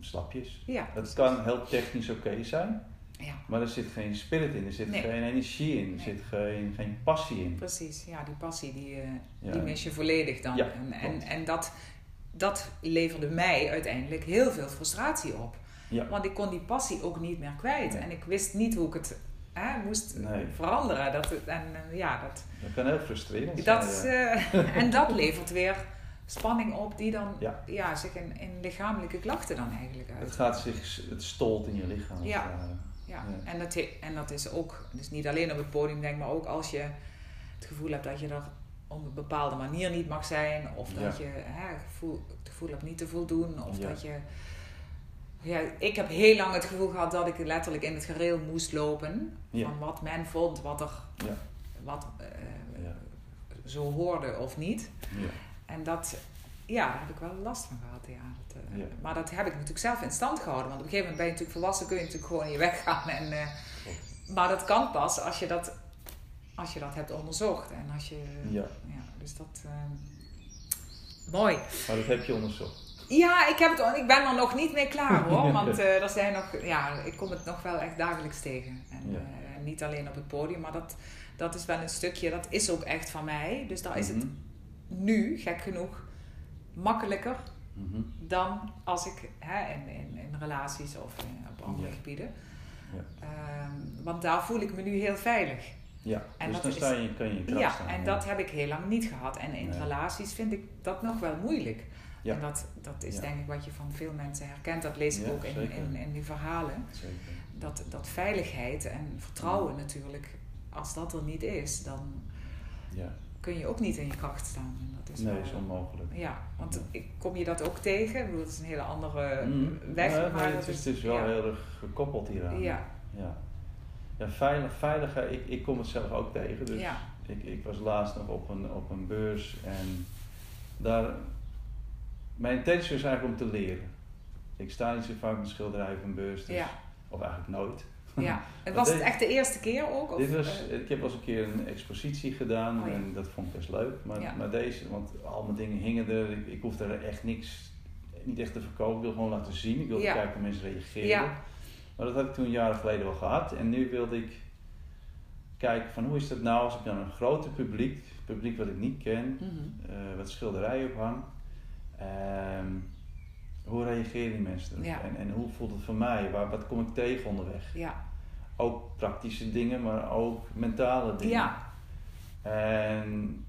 slapjes. Ja, Het kan heel technisch oké zijn, ja. maar er zit geen spirit in, er zit Nee. geen energie in, er Nee. zit geen, geen passie in. Precies, ja, die passie die, eh, Ja. die mis je volledig dan. Ja, en en, en dat, dat leverde mij uiteindelijk heel veel frustratie op. Ja. Want ik kon die passie ook niet meer kwijt. Nee. En ik wist niet hoe ik het hè, moest veranderen. Dat, het- en eh, ja, dat, Dat kan heel frustrerend dat, zijn. ja. eh, [LAUGHS] en dat levert weer spanning op die dan Ja. ja. zich in, in lichamelijke klachten dan eigenlijk uit. Het gaat zich, het stolt in je lichaam. Ja. Ja, Ja. En, dat, en dat is ook, dus niet alleen op het podium denk, maar ook als je het gevoel hebt dat je er op een bepaalde manier niet mag zijn, of Ja. dat je hè, het, gevoel, het gevoel hebt niet te voldoen, of dat je. Ja, ik heb heel lang het gevoel gehad dat ik letterlijk in het gereel moest lopen van wat men vond, wat er Ja. wat, Ja. zo hoorde of niet. Ja. En dat, ja, daar heb ik wel last van gehad. Ja. Dat, eh, Ja. Maar dat heb ik natuurlijk zelf in stand gehouden. Want op een gegeven moment ben je natuurlijk volwassen, kun je natuurlijk gewoon je weg gaan. En, eh, maar dat kan pas als je dat, als je dat hebt onderzocht. En als je, Ja. ja, dus dat, eh, mooi. Maar dat heb je onderzocht. Ja, ik, heb het, ik ben er nog niet mee klaar [LAUGHS] hoor. Want er zijn nog, ja, ik kom het nog wel echt dagelijks tegen. En Ja. niet alleen op het podium, maar dat, dat is wel een stukje, dat is ook echt van mij. Dus daar is het Mhm. nu, gek genoeg, makkelijker Mhm. dan als ik hè, in, in, in relaties of in- op andere Ja. gebieden. Ja. Ehm, want daar voel ik me nu heel veilig. Ja, En dus dat dan is- sta je, kan je in Ja, staan. en ja. dat heb ik heel lang niet gehad. En in Nee. relaties vind ik dat nog wel moeilijk. Ja. En dat, dat is denk ik wat je van veel mensen herkent. Dat lees ik ook in, in, in die verhalen. Zeker. Dat, dat veiligheid en vertrouwen natuurlijk, als dat er niet is, dan Ja. Kun je ook niet in je kracht staan. En dat is Nee, is onmogelijk. Ja, want Ja. ik, kom je dat ook tegen? Ik bedoel, het is een hele andere Mhm. weg. Maar nee, dat het, is, het is wel ja. heel erg gekoppeld hieraan. Ja, Ja, ja veilig, veiligheid, ik, ik kom het zelf ook tegen. Dus Ja. ik, ik was laatst nog op een, op een beurs en daar. Mijn intentie is eigenlijk om te leren. Ik sta niet zo vaak met schilderij op een beurs, dus, of eigenlijk nooit. Ja. [LAUGHS] En Maar was het echt de eerste keer ook? Of, Dit was, eh, ik heb wel eens een keer een expositie gedaan Oh ja. en dat vond ik best leuk. Maar, Ja. maar deze, want al mijn dingen hingen er, ik, ik hoefde er echt niks, niet echt te verkopen. Ik wilde gewoon laten zien. Ik wilde Ja. kijken hoe mensen reageren. Ja. Maar dat had ik toen jaren geleden wel gehad. En nu wilde ik kijken van hoe is dat nou als ik dan een groter publiek, publiek wat ik niet ken, mhm. eh, wat schilderijen ophang. ehm, hoe reageren die mensen erop? Ja. En, en hoe voelt het voor mij? Waar, wat kom ik tegen onderweg? Ja, Ook praktische dingen, maar ook mentale dingen. ja, En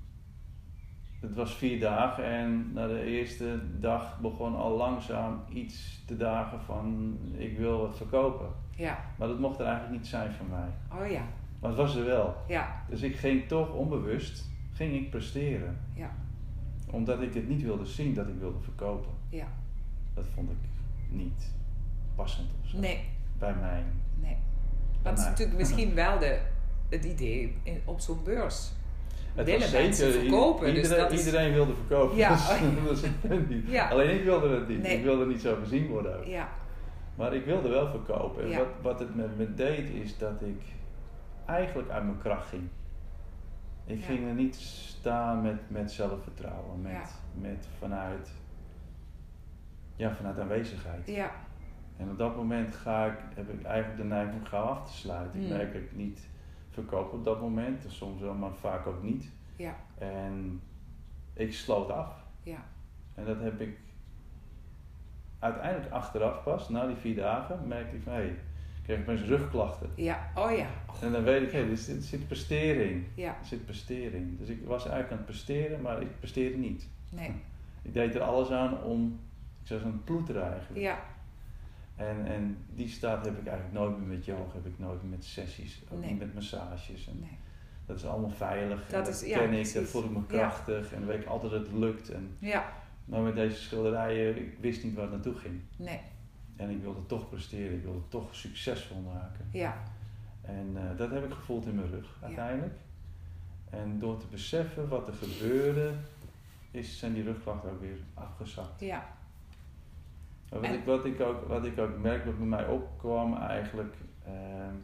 het was vier dagen en na de eerste dag begon al langzaam iets te dagen van ik wil wat verkopen. Ja. Maar dat mocht er eigenlijk niet zijn van mij. Oh ja. Maar het was er wel. Ja. Dus ik ging toch onbewust, ging ik presteren. Ja. Omdat ik het niet wilde zien dat ik wilde verkopen. Ja. Dat vond ik niet passend of zo. Nee. Bij mij. Nee. Dat is natuurlijk [LAUGHS] misschien wel de, het idee in, op zo'n beurs. Het Willen was mensen verkopen, dus Iedereen, dat is- iedereen wilde verkopen. Ja. [LAUGHS] Dus dat. Ja. Alleen ik wilde het niet. Nee. Ik wilde niet zo gezien worden ook. Ja. Maar ik wilde wel verkopen. En Ja. wat, wat het met me deed is dat ik eigenlijk uit mijn kracht ging. Ik Ja. ging er niet staan met, met zelfvertrouwen, met, met vanuit, ja, vanuit aanwezigheid. Ja. En op dat moment ga ik, heb ik eigenlijk de neiging om gauw af te sluiten. Ik Mm. merk dat ik niet verkoop op dat moment, dus soms wel, maar vaak ook niet. Ja. En ik sloot af. Ja. En dat heb ik uiteindelijk achteraf pas, na die vier dagen, merkte ik van hé, hey, ik kreeg opeens rugklachten. Ja. Oh ja. En dan weet ik, hé, hey, er zit, zit prestering. Ja. Er zit prestering. Dus ik was eigenlijk aan het presteren, maar ik presteerde niet. Nee. Ik deed er alles aan om, ik zou zo'n ploeteren eigenlijk. Ja. En, en die staat heb ik eigenlijk nooit meer met yoga, heb ik nooit meer met sessies, ook Nee. niet met massages. En Nee. Dat is allemaal veilig. en Dat dat is- ja, ken ik, daar voel ik me Ja. krachtig en dan weet ik altijd dat het lukt. En, Ja. maar met deze schilderijen, ik wist niet waar het naartoe ging. Nee. En ik wilde toch presteren, ik wilde toch succesvol maken. Ja. En eh, dat heb ik gevoeld in mijn rug uiteindelijk. En door te beseffen wat er gebeurde, is, zijn die rugklachten ook weer afgezakt. Ja. Wat, En- ik, wat, ik ook, wat ik ook merk, wat bij mij opkwam eigenlijk, ehm,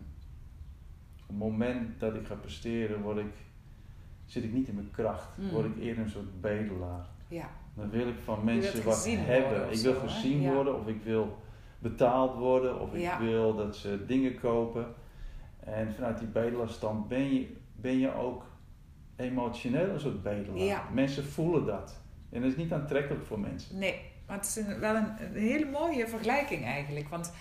op het moment dat ik ga presteren, word ik, zit ik niet in mijn kracht. Mm. Word ik eerder een soort bedelaar. Ja. Dan wil ik van mensen wat hebben. Ik wil zo, gezien Ja. worden of ik wil betaald worden of Ja. ik wil dat ze dingen kopen. En vanuit die bedelaarsstand ben je, ben je ook emotioneel een soort bedelaar. Ja. Mensen voelen dat. En dat is niet aantrekkelijk voor mensen. Nee, maar het is een, wel een, een hele mooie vergelijking eigenlijk. Want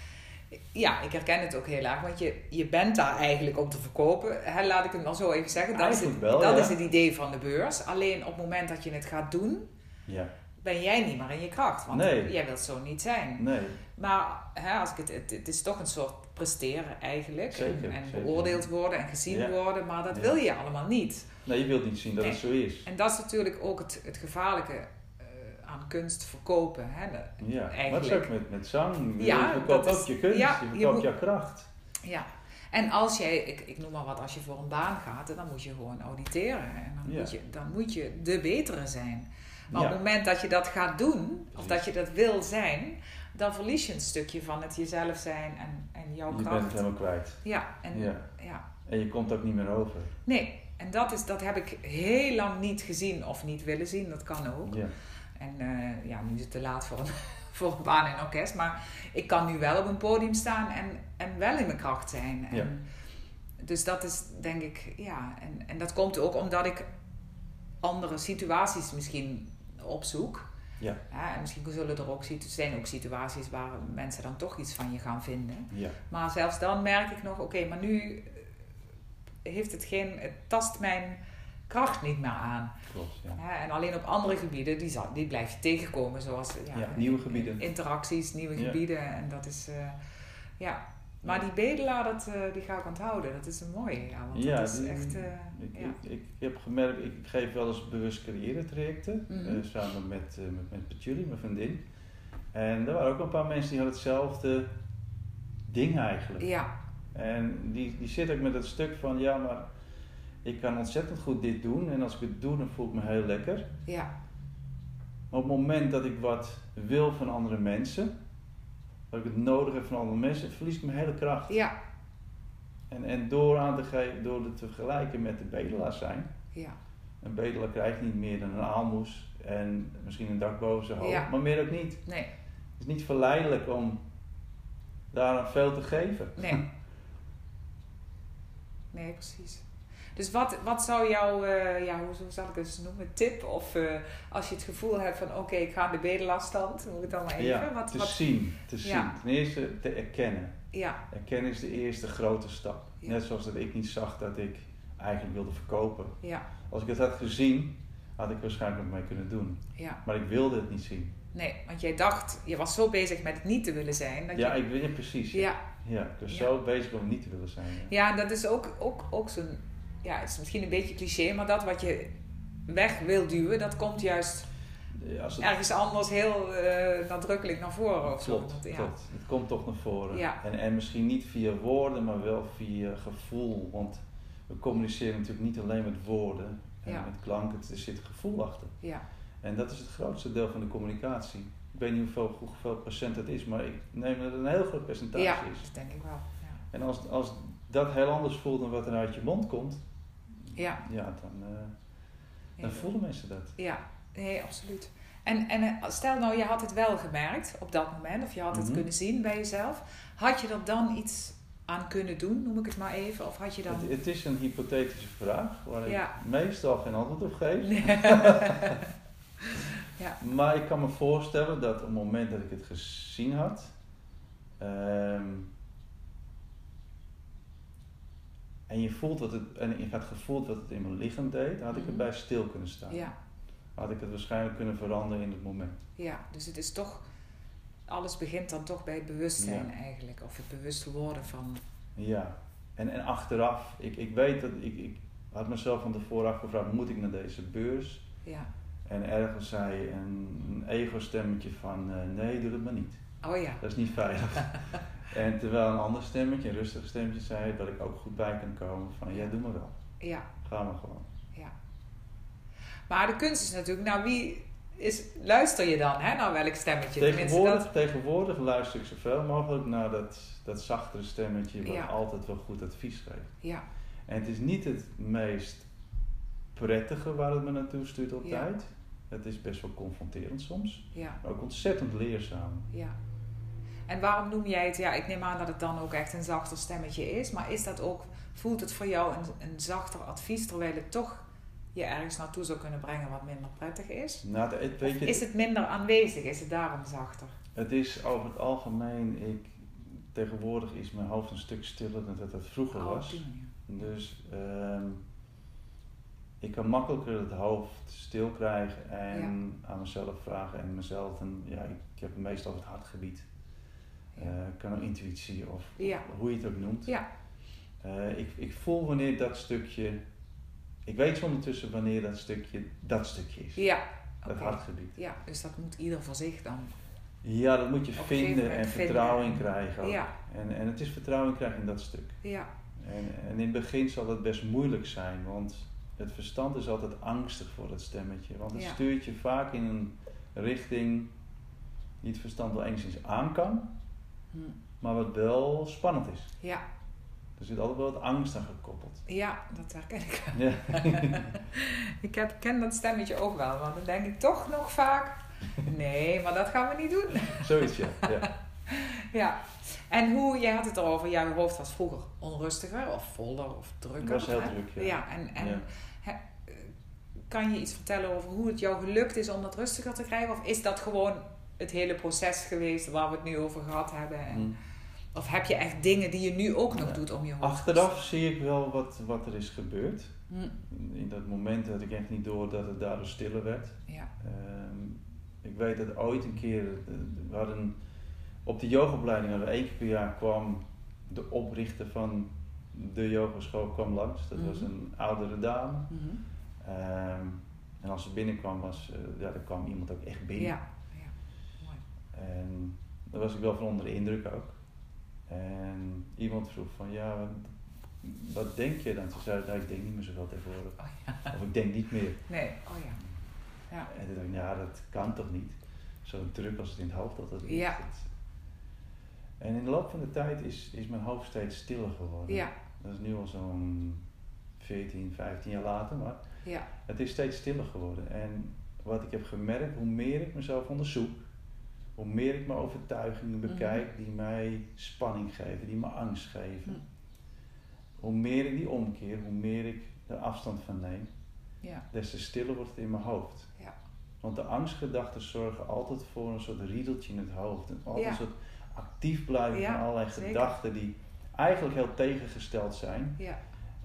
ja, ik herken het ook heel erg. Want je, je bent daar eigenlijk om te verkopen. Hè, laat ik het maar zo even zeggen. Dat, is het, wel, dat ja. is het idee van de beurs. Alleen op het moment dat je het gaat doen, Ja, ben jij niet meer in je kracht. Want Nee. jij wilt zo niet zijn. nee. Maar hè, als ik het, het, het is toch een soort presteren eigenlijk. Zeker, en en zeker. beoordeeld worden en gezien Ja. worden. Maar dat wil je allemaal niet. Nee, je wilt niet zien dat het zo is. En dat is natuurlijk ook het, het gevaarlijke aan kunst verkopen. Hè? Ja, eigenlijk- het is ook met, met zang. Ja, je verkoopt dat is- ook je kunst, ja, je je verkoopt je kracht. Ja, en als jij, ik, ik noem maar wat, als je voor een baan gaat, dan moet je gewoon auditeren. En dan, Ja. moet, je, dan moet je de betere zijn. Maar Ja. op het moment dat je dat gaat doen, of dat je dat wil zijn, dan verlies je een stukje van het jezelf zijn en, en jouw Je bent kracht. het helemaal kwijt. Ja, en Ja. ja. En je komt ook niet meer over. Nee, en dat, is, dat heb ik heel lang niet gezien of niet willen zien, dat kan ook. Ja. En eh, ja, nu is het te laat voor een, [LAUGHS] voor een baan in orkest. Maar ik kan nu wel op een podium staan en, en wel in mijn kracht zijn. En, Ja. Dus dat is denk ik, ja. En, en dat komt ook omdat ik andere situaties misschien opzoek. Ja. Ja, en misschien zullen er ook, zijn ook situaties waar mensen dan toch iets van je gaan vinden. Ja. Maar zelfs dan merk ik nog, oké, maar nu heeft het geen, het tast mijn kracht niet meer aan. Klopt, ja. Ja, en alleen op andere gebieden, die, zal, die blijf je tegenkomen. Zoals ja, nieuwe gebieden. Interacties, nieuwe gebieden. En dat is, eh, ja. Maar die bedelaar, dat, eh, die ga ik onthouden. Dat is een mooie. Ja, want dat is die- echt... eh, Ik, ja. ik, ik heb gemerkt, ik geef wel eens bewust carrière trajecten. Mhm. samen met, met, met Patchouli, mijn vriendin. En er waren ook een paar mensen die hadden hetzelfde ding eigenlijk. ja, En die, die zit ook met het stuk van, ja maar ik kan ontzettend goed dit doen. En als ik het doe, dan voel ik me heel lekker. ja, Maar op het moment dat ik wat wil van andere mensen, dat ik het nodig heb van andere mensen, verlies ik mijn hele kracht. ja, En, en door aan te geven, door het te vergelijken met de bedelaar zijn. ja, Een bedelaar krijgt niet meer dan een aalmoes en misschien een dak boven zijn hoofd, Ja. maar meer ook niet. nee, Het is niet verleidelijk om daar veel te geven. nee. [LAUGHS] Nee, precies. Dus wat, wat zou jouw, eh, ja, hoe, hoe zal ik het eens noemen, tip? Of eh, als je het gevoel hebt van, oké, ik ga aan de moet ik het dan maar even? Ja, wat, te wat, zien. Te zien. Ten eerste te erkennen. ja, Erkennen is de eerste grote stap. Ja. Net zoals dat ik niet zag dat ik eigenlijk wilde verkopen. ja, Als ik het had gezien, had ik waarschijnlijk nog mee kunnen doen. ja, Maar ik wilde het niet zien. Nee, want jij dacht, je was zo bezig met het niet te willen zijn. Dat Ja, je, ik weet het precies. Ja, ja, Ja. zo bezig om niet te willen zijn. Ja. ja, dat is ook, ook, ook zo'n, ja, het is misschien een beetje cliché, maar dat wat je weg wil duwen, dat komt juist Ja, het- ergens anders heel eh, nadrukkelijk naar voren of. Klopt, ja. klopt. Het komt toch naar voren. Ja. En, en misschien niet via woorden, maar wel via gevoel. Want we communiceren natuurlijk niet alleen met woorden en Ja. met klanken. Er zit gevoel achter. Ja, En dat is het grootste deel van de communicatie. Ik weet niet hoeveel, hoeveel procent het is, maar ik neem dat het een heel groot percentage ja, is. dat denk ik wel. Ja, En als, als dat heel anders voelt dan wat er uit je mond komt, ja. ja, dan, eh, dan voelen mensen dat. Ja, nee, absoluut. En, en eh, stel nou, je had het wel gemerkt op dat moment, of je had het Mhm. kunnen zien bij jezelf. Had je er dan iets aan kunnen doen, noem ik het maar even? Of had je dan... Het, het is een hypothetische vraag waar ik meestal geen antwoord op geef. [LAUGHS] ja, Maar ik kan me voorstellen dat op het moment dat ik het gezien had, ehm, en je voelt wat het, en ik had gevoeld wat het in mijn lichaam deed, had ik Mhm. erbij stil kunnen staan. ja, Had ik het waarschijnlijk kunnen veranderen in het moment. ja, dus het is toch... Alles begint dan toch bij het bewustzijn Ja. eigenlijk. Of het bewust worden van... Ja. En, en achteraf, ik, ik weet dat ik, ik had mezelf van tevoren afgevraagd, moet ik naar deze beurs? Ja. En ergens zei een, een ego-stemmetje van, eh, nee, doe dat maar niet. Oh ja, Dat is niet veilig. [LAUGHS] en terwijl een ander stemmetje, een rustig stemmetje, zei dat ik ook goed bij kan komen van ja, doe maar wel. ja, Ga maar gewoon. ja. Maar de kunst is natuurlijk, nou wie is, luister je dan hè, naar welk stemmetje? Tegenwoordig, dat- tegenwoordig luister ik zoveel mogelijk naar dat, dat zachtere stemmetje wat Ja. altijd wel goed advies geeft. Ja, En het is niet het meest prettige waar het me naartoe stuurt op Ja. tijd. Het is best wel confronterend soms, ja. maar ook ontzettend leerzaam. Ja. En waarom noem jij het, ja, ik neem aan dat het dan ook echt een zachter stemmetje is, maar is dat ook, voelt het voor jou een, een zachter advies, terwijl het toch je ergens naartoe zou kunnen brengen wat minder prettig is? Nou, het, weet Of je, is het minder aanwezig, is het daarom zachter? Het is over het algemeen, ik, tegenwoordig is mijn hoofd een stuk stiller dan dat het vroeger Oh, was. Dus ehm, ik kan makkelijker het hoofd stil krijgen en aan mezelf vragen en mezelf. En, ja, ik, ik heb meestal het hartgebied. Eh, kan ook intuïtie of, Ja. hoe je het ook noemt. Ja. Eh, ik, ik voel wanneer dat stukje, ik weet ondertussen wanneer dat stukje dat stukje is. Ja, Dat oké. hartgebied. Ja, dus dat moet ieder voor zich dan. Ja, dat moet je vinden en vertrouwen in krijgen. ook. Ja, En, en het is vertrouwen krijgen in dat stuk. ja, En, en in het begin zal het best moeilijk zijn, want het verstand is altijd angstig voor dat stemmetje. Want het Ja. stuurt je vaak in een richting die het verstand wel enigszins aan kan, hm. maar wat wel spannend is. ja, Er zit altijd wel wat angst aan gekoppeld. ja, dat herken ik. Ja. [LAUGHS] Ik heb, ken dat stemmetje ook wel, want dan denk ik toch nog vaak, nee, maar dat gaan we niet doen. [LAUGHS] Zoiets, ja. ja. [LAUGHS] Ja, en hoe, jij had het erover, jouw hoofd was vroeger onrustiger of voller of drukker. Het was heel hè? druk, ja. Ja, en, en Ja. kan je iets vertellen over hoe het jou gelukt is om dat rustiger te krijgen? Of is dat gewoon het hele proces geweest waar we het nu over gehad hebben? En, Hm. Of heb je echt dingen die je nu ook nog doet om je hoofd? Achteraf zie ik wel wat, wat er is gebeurd. Hm, In, in dat moment had ik echt niet door dat het daardoor stiller werd. Ja, Ehm, ik weet dat ooit een keer, eh, we hadden op de yogaopleiding, hadden we één keer per jaar kwam de oprichter van de yogaschool kwam langs. Dat was Mhm. een oudere dame. Ehm, en als ze binnenkwam, was, eh, ja, er kwam iemand ook echt binnen. ja. En daar was ik wel van onder de indruk ook. En iemand vroeg van, ja, wat, wat denk je dan? Toen zei ik, nou, ik denk niet meer zoveel tegenwoordig. Oh ja. Of ik denk niet meer. Nee, oh ja. Ja, En toen dacht ik, ja, dat kan toch niet? Zo druk als het in het hoofd altijd is. Ja. Dat- En in de loop van de tijd is, is mijn hoofd steeds stiller geworden. ja, Dat is nu al zo'n 14, 15 jaar later, maar ja, het is steeds stiller geworden. En wat ik heb gemerkt, hoe meer ik mezelf onderzoek, hoe meer ik mijn overtuigingen Mhm. bekijk die mij spanning geven, die me angst geven. Hm. Hoe meer ik die omkeer, hoe meer ik er afstand van neem, ja, des te stiller wordt het in mijn hoofd. Ja. Want de angstgedachten zorgen altijd voor een soort riedeltje in het hoofd. En altijd Ja. een soort actief blijven van allerlei zeker. gedachten die eigenlijk heel tegengesteld zijn. ja,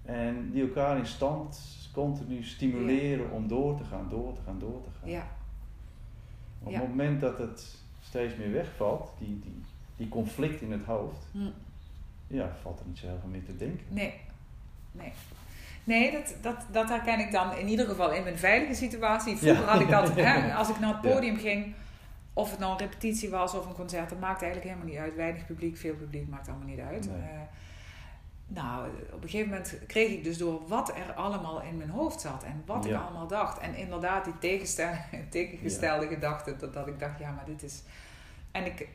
En die elkaar in stand continu stimuleren om door te gaan, door te gaan, door te gaan. ja, Op het moment dat het steeds meer wegvalt, die, die, die conflict in het hoofd, Hm. ja, valt er niet zo heel veel meer te denken. Nee, nee. Nee, dat, dat, dat herken ik dan in ieder geval in mijn veilige situatie. Vroeger Ja. had ik dat, [LAUGHS] hè, als ik naar het Ja. podium ging, of het nou een repetitie was of een concert, dat maakt eigenlijk helemaal niet uit. Weinig publiek, veel publiek, maakt allemaal niet uit. Nee. Eh, nou, op een gegeven moment kreeg ik dus door wat er allemaal in mijn hoofd zat en wat ik allemaal dacht. En inderdaad, die [LAUGHS] tegengestelde gedachten, dat, dat ik dacht, ja, maar dit is. En ik,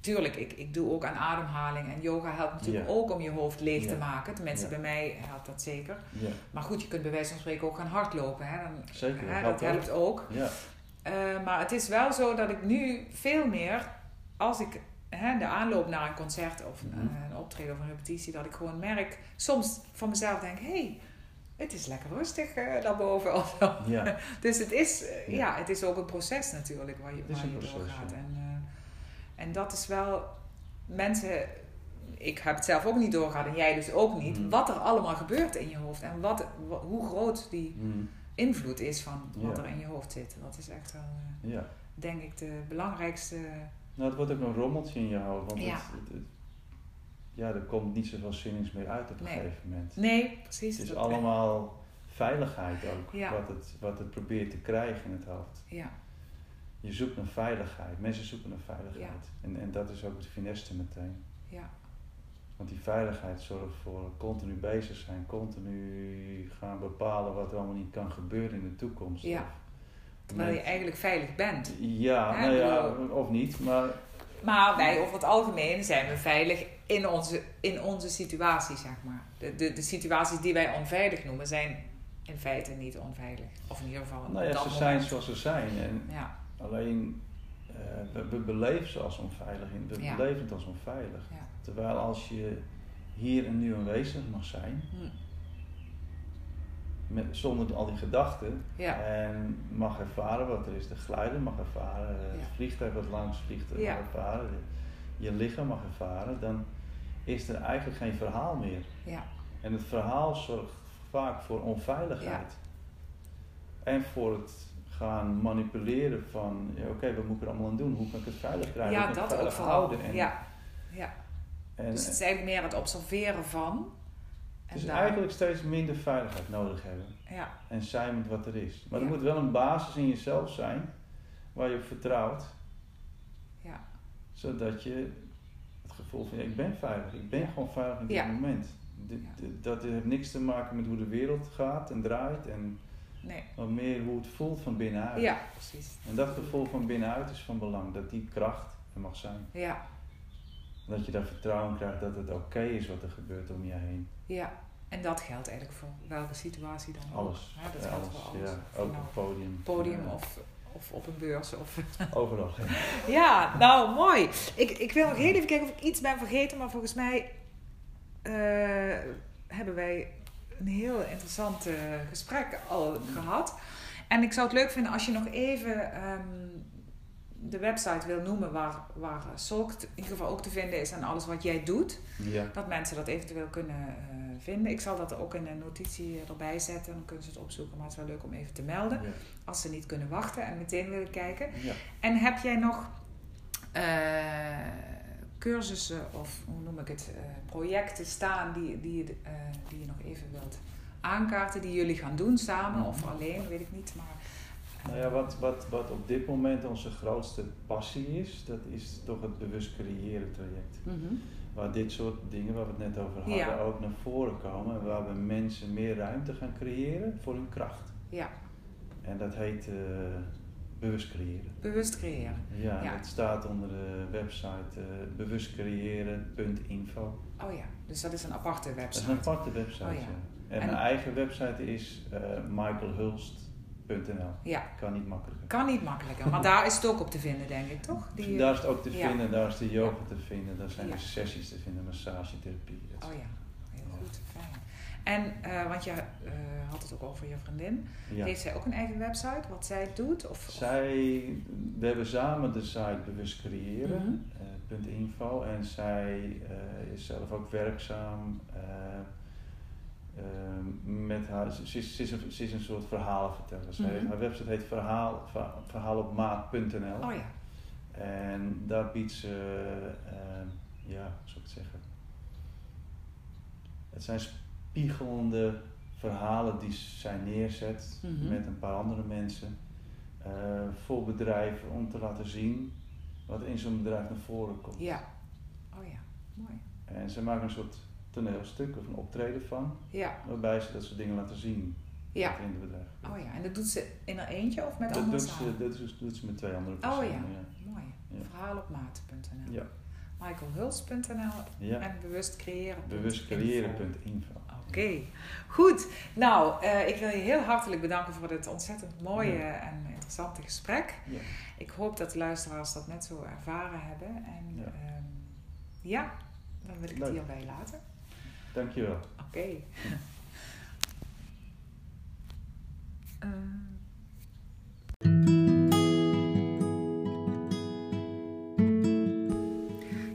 tuurlijk, ik, ik doe ook aan ademhaling en yoga helpt natuurlijk Ja. ook om je hoofd leeg te maken. Tenminste, bij mij helpt dat zeker. Maar goed, je kunt bij wijze van spreken ook gaan hardlopen. Hè? Dan, zeker. hè, dat helpt ook. Ja, Eh, maar het is wel zo dat ik nu veel meer, als ik hè, de aanloop naar een concert of een, Mhm. eh, een optreden of een repetitie, dat ik gewoon merk, soms van mezelf denk, hé, hey, het is lekker rustig eh, daarboven. Of ja, [LAUGHS] Dus het is, eh, ja. Ja. het is ook een proces natuurlijk waar je, waar je proces, doorgaat. ja. En, en dat is wel, mensen, ik heb het zelf ook niet doorgehad en jij dus ook niet, Mhm. wat er allemaal gebeurt in je hoofd en wat, wa- hoe groot die mm, invloed is van wat er in je hoofd zit. Dat is echt wel, ja. denk ik, de belangrijkste. Nou, het wordt ook een rommeltje in je hoofd, want Ja. het, het- het- ja, er komt niet zoveel zinnigs meer uit op een Nee. gegeven moment. Nee, precies. Het is allemaal veiligheid ook, Ja. wat, het, wat het probeert te krijgen in het hoofd. Ja, Je zoekt naar veiligheid, mensen zoeken naar veiligheid. En, en dat is ook het fineste meteen. ja, Want die veiligheid zorgt voor continu bezig zijn, continu gaan bepalen wat er allemaal niet kan gebeuren in de toekomst. Ja. Of terwijl je eigenlijk veilig bent. Ja, nou ja, of niet, maar Maar wij over het algemeen zijn we veilig in onze, in onze situatie, zeg maar. De, de, de situaties die wij onveilig noemen zijn in feite niet onveilig. Of in ieder geval nou ja, ze moment. zijn zoals ze zijn. En Ja, alleen, eh, we, we beleven ze als onveilig, in. we Ja. beleven het als onveilig. Terwijl als je hier en nu aanwezig mag zijn, Hm. Met, zonder al die gedachten, Ja, en mag ervaren wat er is, de geluiden mag ervaren, eh, het Ja. vliegtuig wat langs vliegt eh, mag ervaren, je lichaam mag ervaren, dan is er eigenlijk geen verhaal meer. ja, En het verhaal zorgt vaak voor onveiligheid. En voor het gaan manipuleren van, ja, oké, wat moet ik er allemaal aan doen? Hoe kan ik het veilig krijgen? Ja dat het ook vooral. En, Ja, ja. en Dus het is eigenlijk meer het observeren van. En dus daar- eigenlijk steeds minder veiligheid nodig hebben. Ja, En zijn met wat er is. Maar Ja. er moet wel een basis in jezelf zijn waar je op vertrouwt. ja, Zodat je het gevoel van, ja, ik ben veilig. Ik ben gewoon veilig in dit moment. Dat heeft niks te maken met hoe de wereld gaat en draait. En nee. maar meer hoe het voelt van binnenuit. Ja, precies. En dat gevoel van binnenuit is van belang. Dat die kracht er mag zijn. Ja, Dat je daar vertrouwen krijgt dat het oké is wat er gebeurt om je heen. ja. En dat geldt eigenlijk voor welke situatie dan ook. Alles. Ja, dat Ja, geldt alles. voor alles. Ja, ook op podium. podium of, of op een beurs. Of... [LAUGHS] Overal. Ja, nou mooi. Ik, ik wil nog heel even kijken of ik iets ben vergeten, maar volgens mij eh, hebben wij een heel interessant eh, gesprek al gehad. En ik zou het leuk vinden als je nog even ehm, de website wil noemen waar, waar Solk in ieder geval ook te vinden is en alles wat jij doet. Ja. Dat mensen dat eventueel kunnen eh, vinden. Ik zal dat ook in een notitie erbij zetten, dan kunnen ze het opzoeken. Maar het is wel leuk om even te melden Ja. als ze niet kunnen wachten en meteen willen kijken. Ja. En heb jij nog eh, cursussen of hoe noem ik het, eh, projecten staan die, die, je, eh, die je nog even wilt aankaarten, die jullie gaan doen samen of Mhm. alleen, weet ik niet. Maar, eh, Nou ja, wat, wat, wat op dit moment onze grootste passie is, dat is toch het bewust creëren traject. mhm. Waar dit soort dingen waar we het net over hadden Ja. ook naar voren komen. en Waar we mensen meer ruimte gaan creëren voor hun kracht. Ja, En dat heet eh, bewust creëren. bewust creëren. Ja, Ja. dat staat onder de website eh bewustcreëren.info. Oh ja, dus dat is een aparte Dat is website. een aparte website. Oh ja. En, En- mijn eigen website is eh michaelhulst.nl. Ja, Kan niet makkelijker. kan niet makkelijker, maar daar is het ook op te vinden, denk ik, toch? Die, Daar is het ook te ja. vinden, daar is de yoga te vinden, daar zijn de sessies te vinden, massagetherapie. et Oh ja, heel goed, fijn. En, eh, want je eh, had het ook over je vriendin. Heeft zij ook een eigen website, wat zij doet? Of, Zij, we hebben samen de site bewust creëren, Mhm. eh, punt .info en zij is zelf ook werkzaam met haar, ze is, ze, is een, ze is een soort verhalenverteller. Heeft- Haar website heet verhaal, verha- verhaalopmaat.nl. Oh ja. En daar biedt ze, ehm, ja, hoe zou ik het zeggen? Het zijn spiegelende verhalen die zij neerzet Mhm. met een paar andere mensen. eh, voor bedrijven om te laten zien wat in zo'n bedrijf naar voren komt. Ja. Oh ja. Mooi. En ze maken een soort toneelstuk of een optreden van, Ja. waarbij ze dat soort dingen laten zien Ja. in het bedrijf. Oh ja. En dat doet ze in haar eentje of met Dat anderen doet ze, dat doet, doet ze met twee andere Oh personen. ja. ja. Mooi. Ja. Verhaalopmaat.nl Ja. michaelhuls.nl Ja. en bewustcreëren.info. Bewustcreëren.info. Oké, goed. Nou, eh, ik wil je heel hartelijk bedanken voor dit ontzettend mooie Ja. en interessante gesprek. Ja. Ik hoop dat de luisteraars dat net zo ervaren hebben. En Ja. ja, ja dan wil ik het Leuk. hierbij laten. Dankjewel. Oké. [LAUGHS] Eh,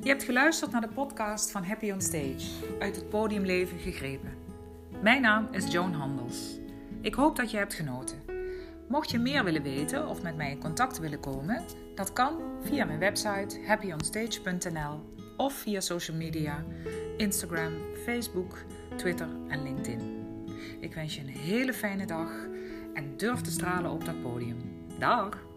Je hebt geluisterd naar de podcast van Happy on Stage, uit het podiumleven gegrepen. Mijn naam is Joan Handels. Ik hoop dat je hebt genoten. Mocht je meer willen weten of met mij in contact willen komen, dat kan via mijn website happyonstage.nl of via social media, Instagram, Facebook, Twitter en LinkedIn. Ik wens je een hele fijne dag en durf te stralen op dat podium. Dag!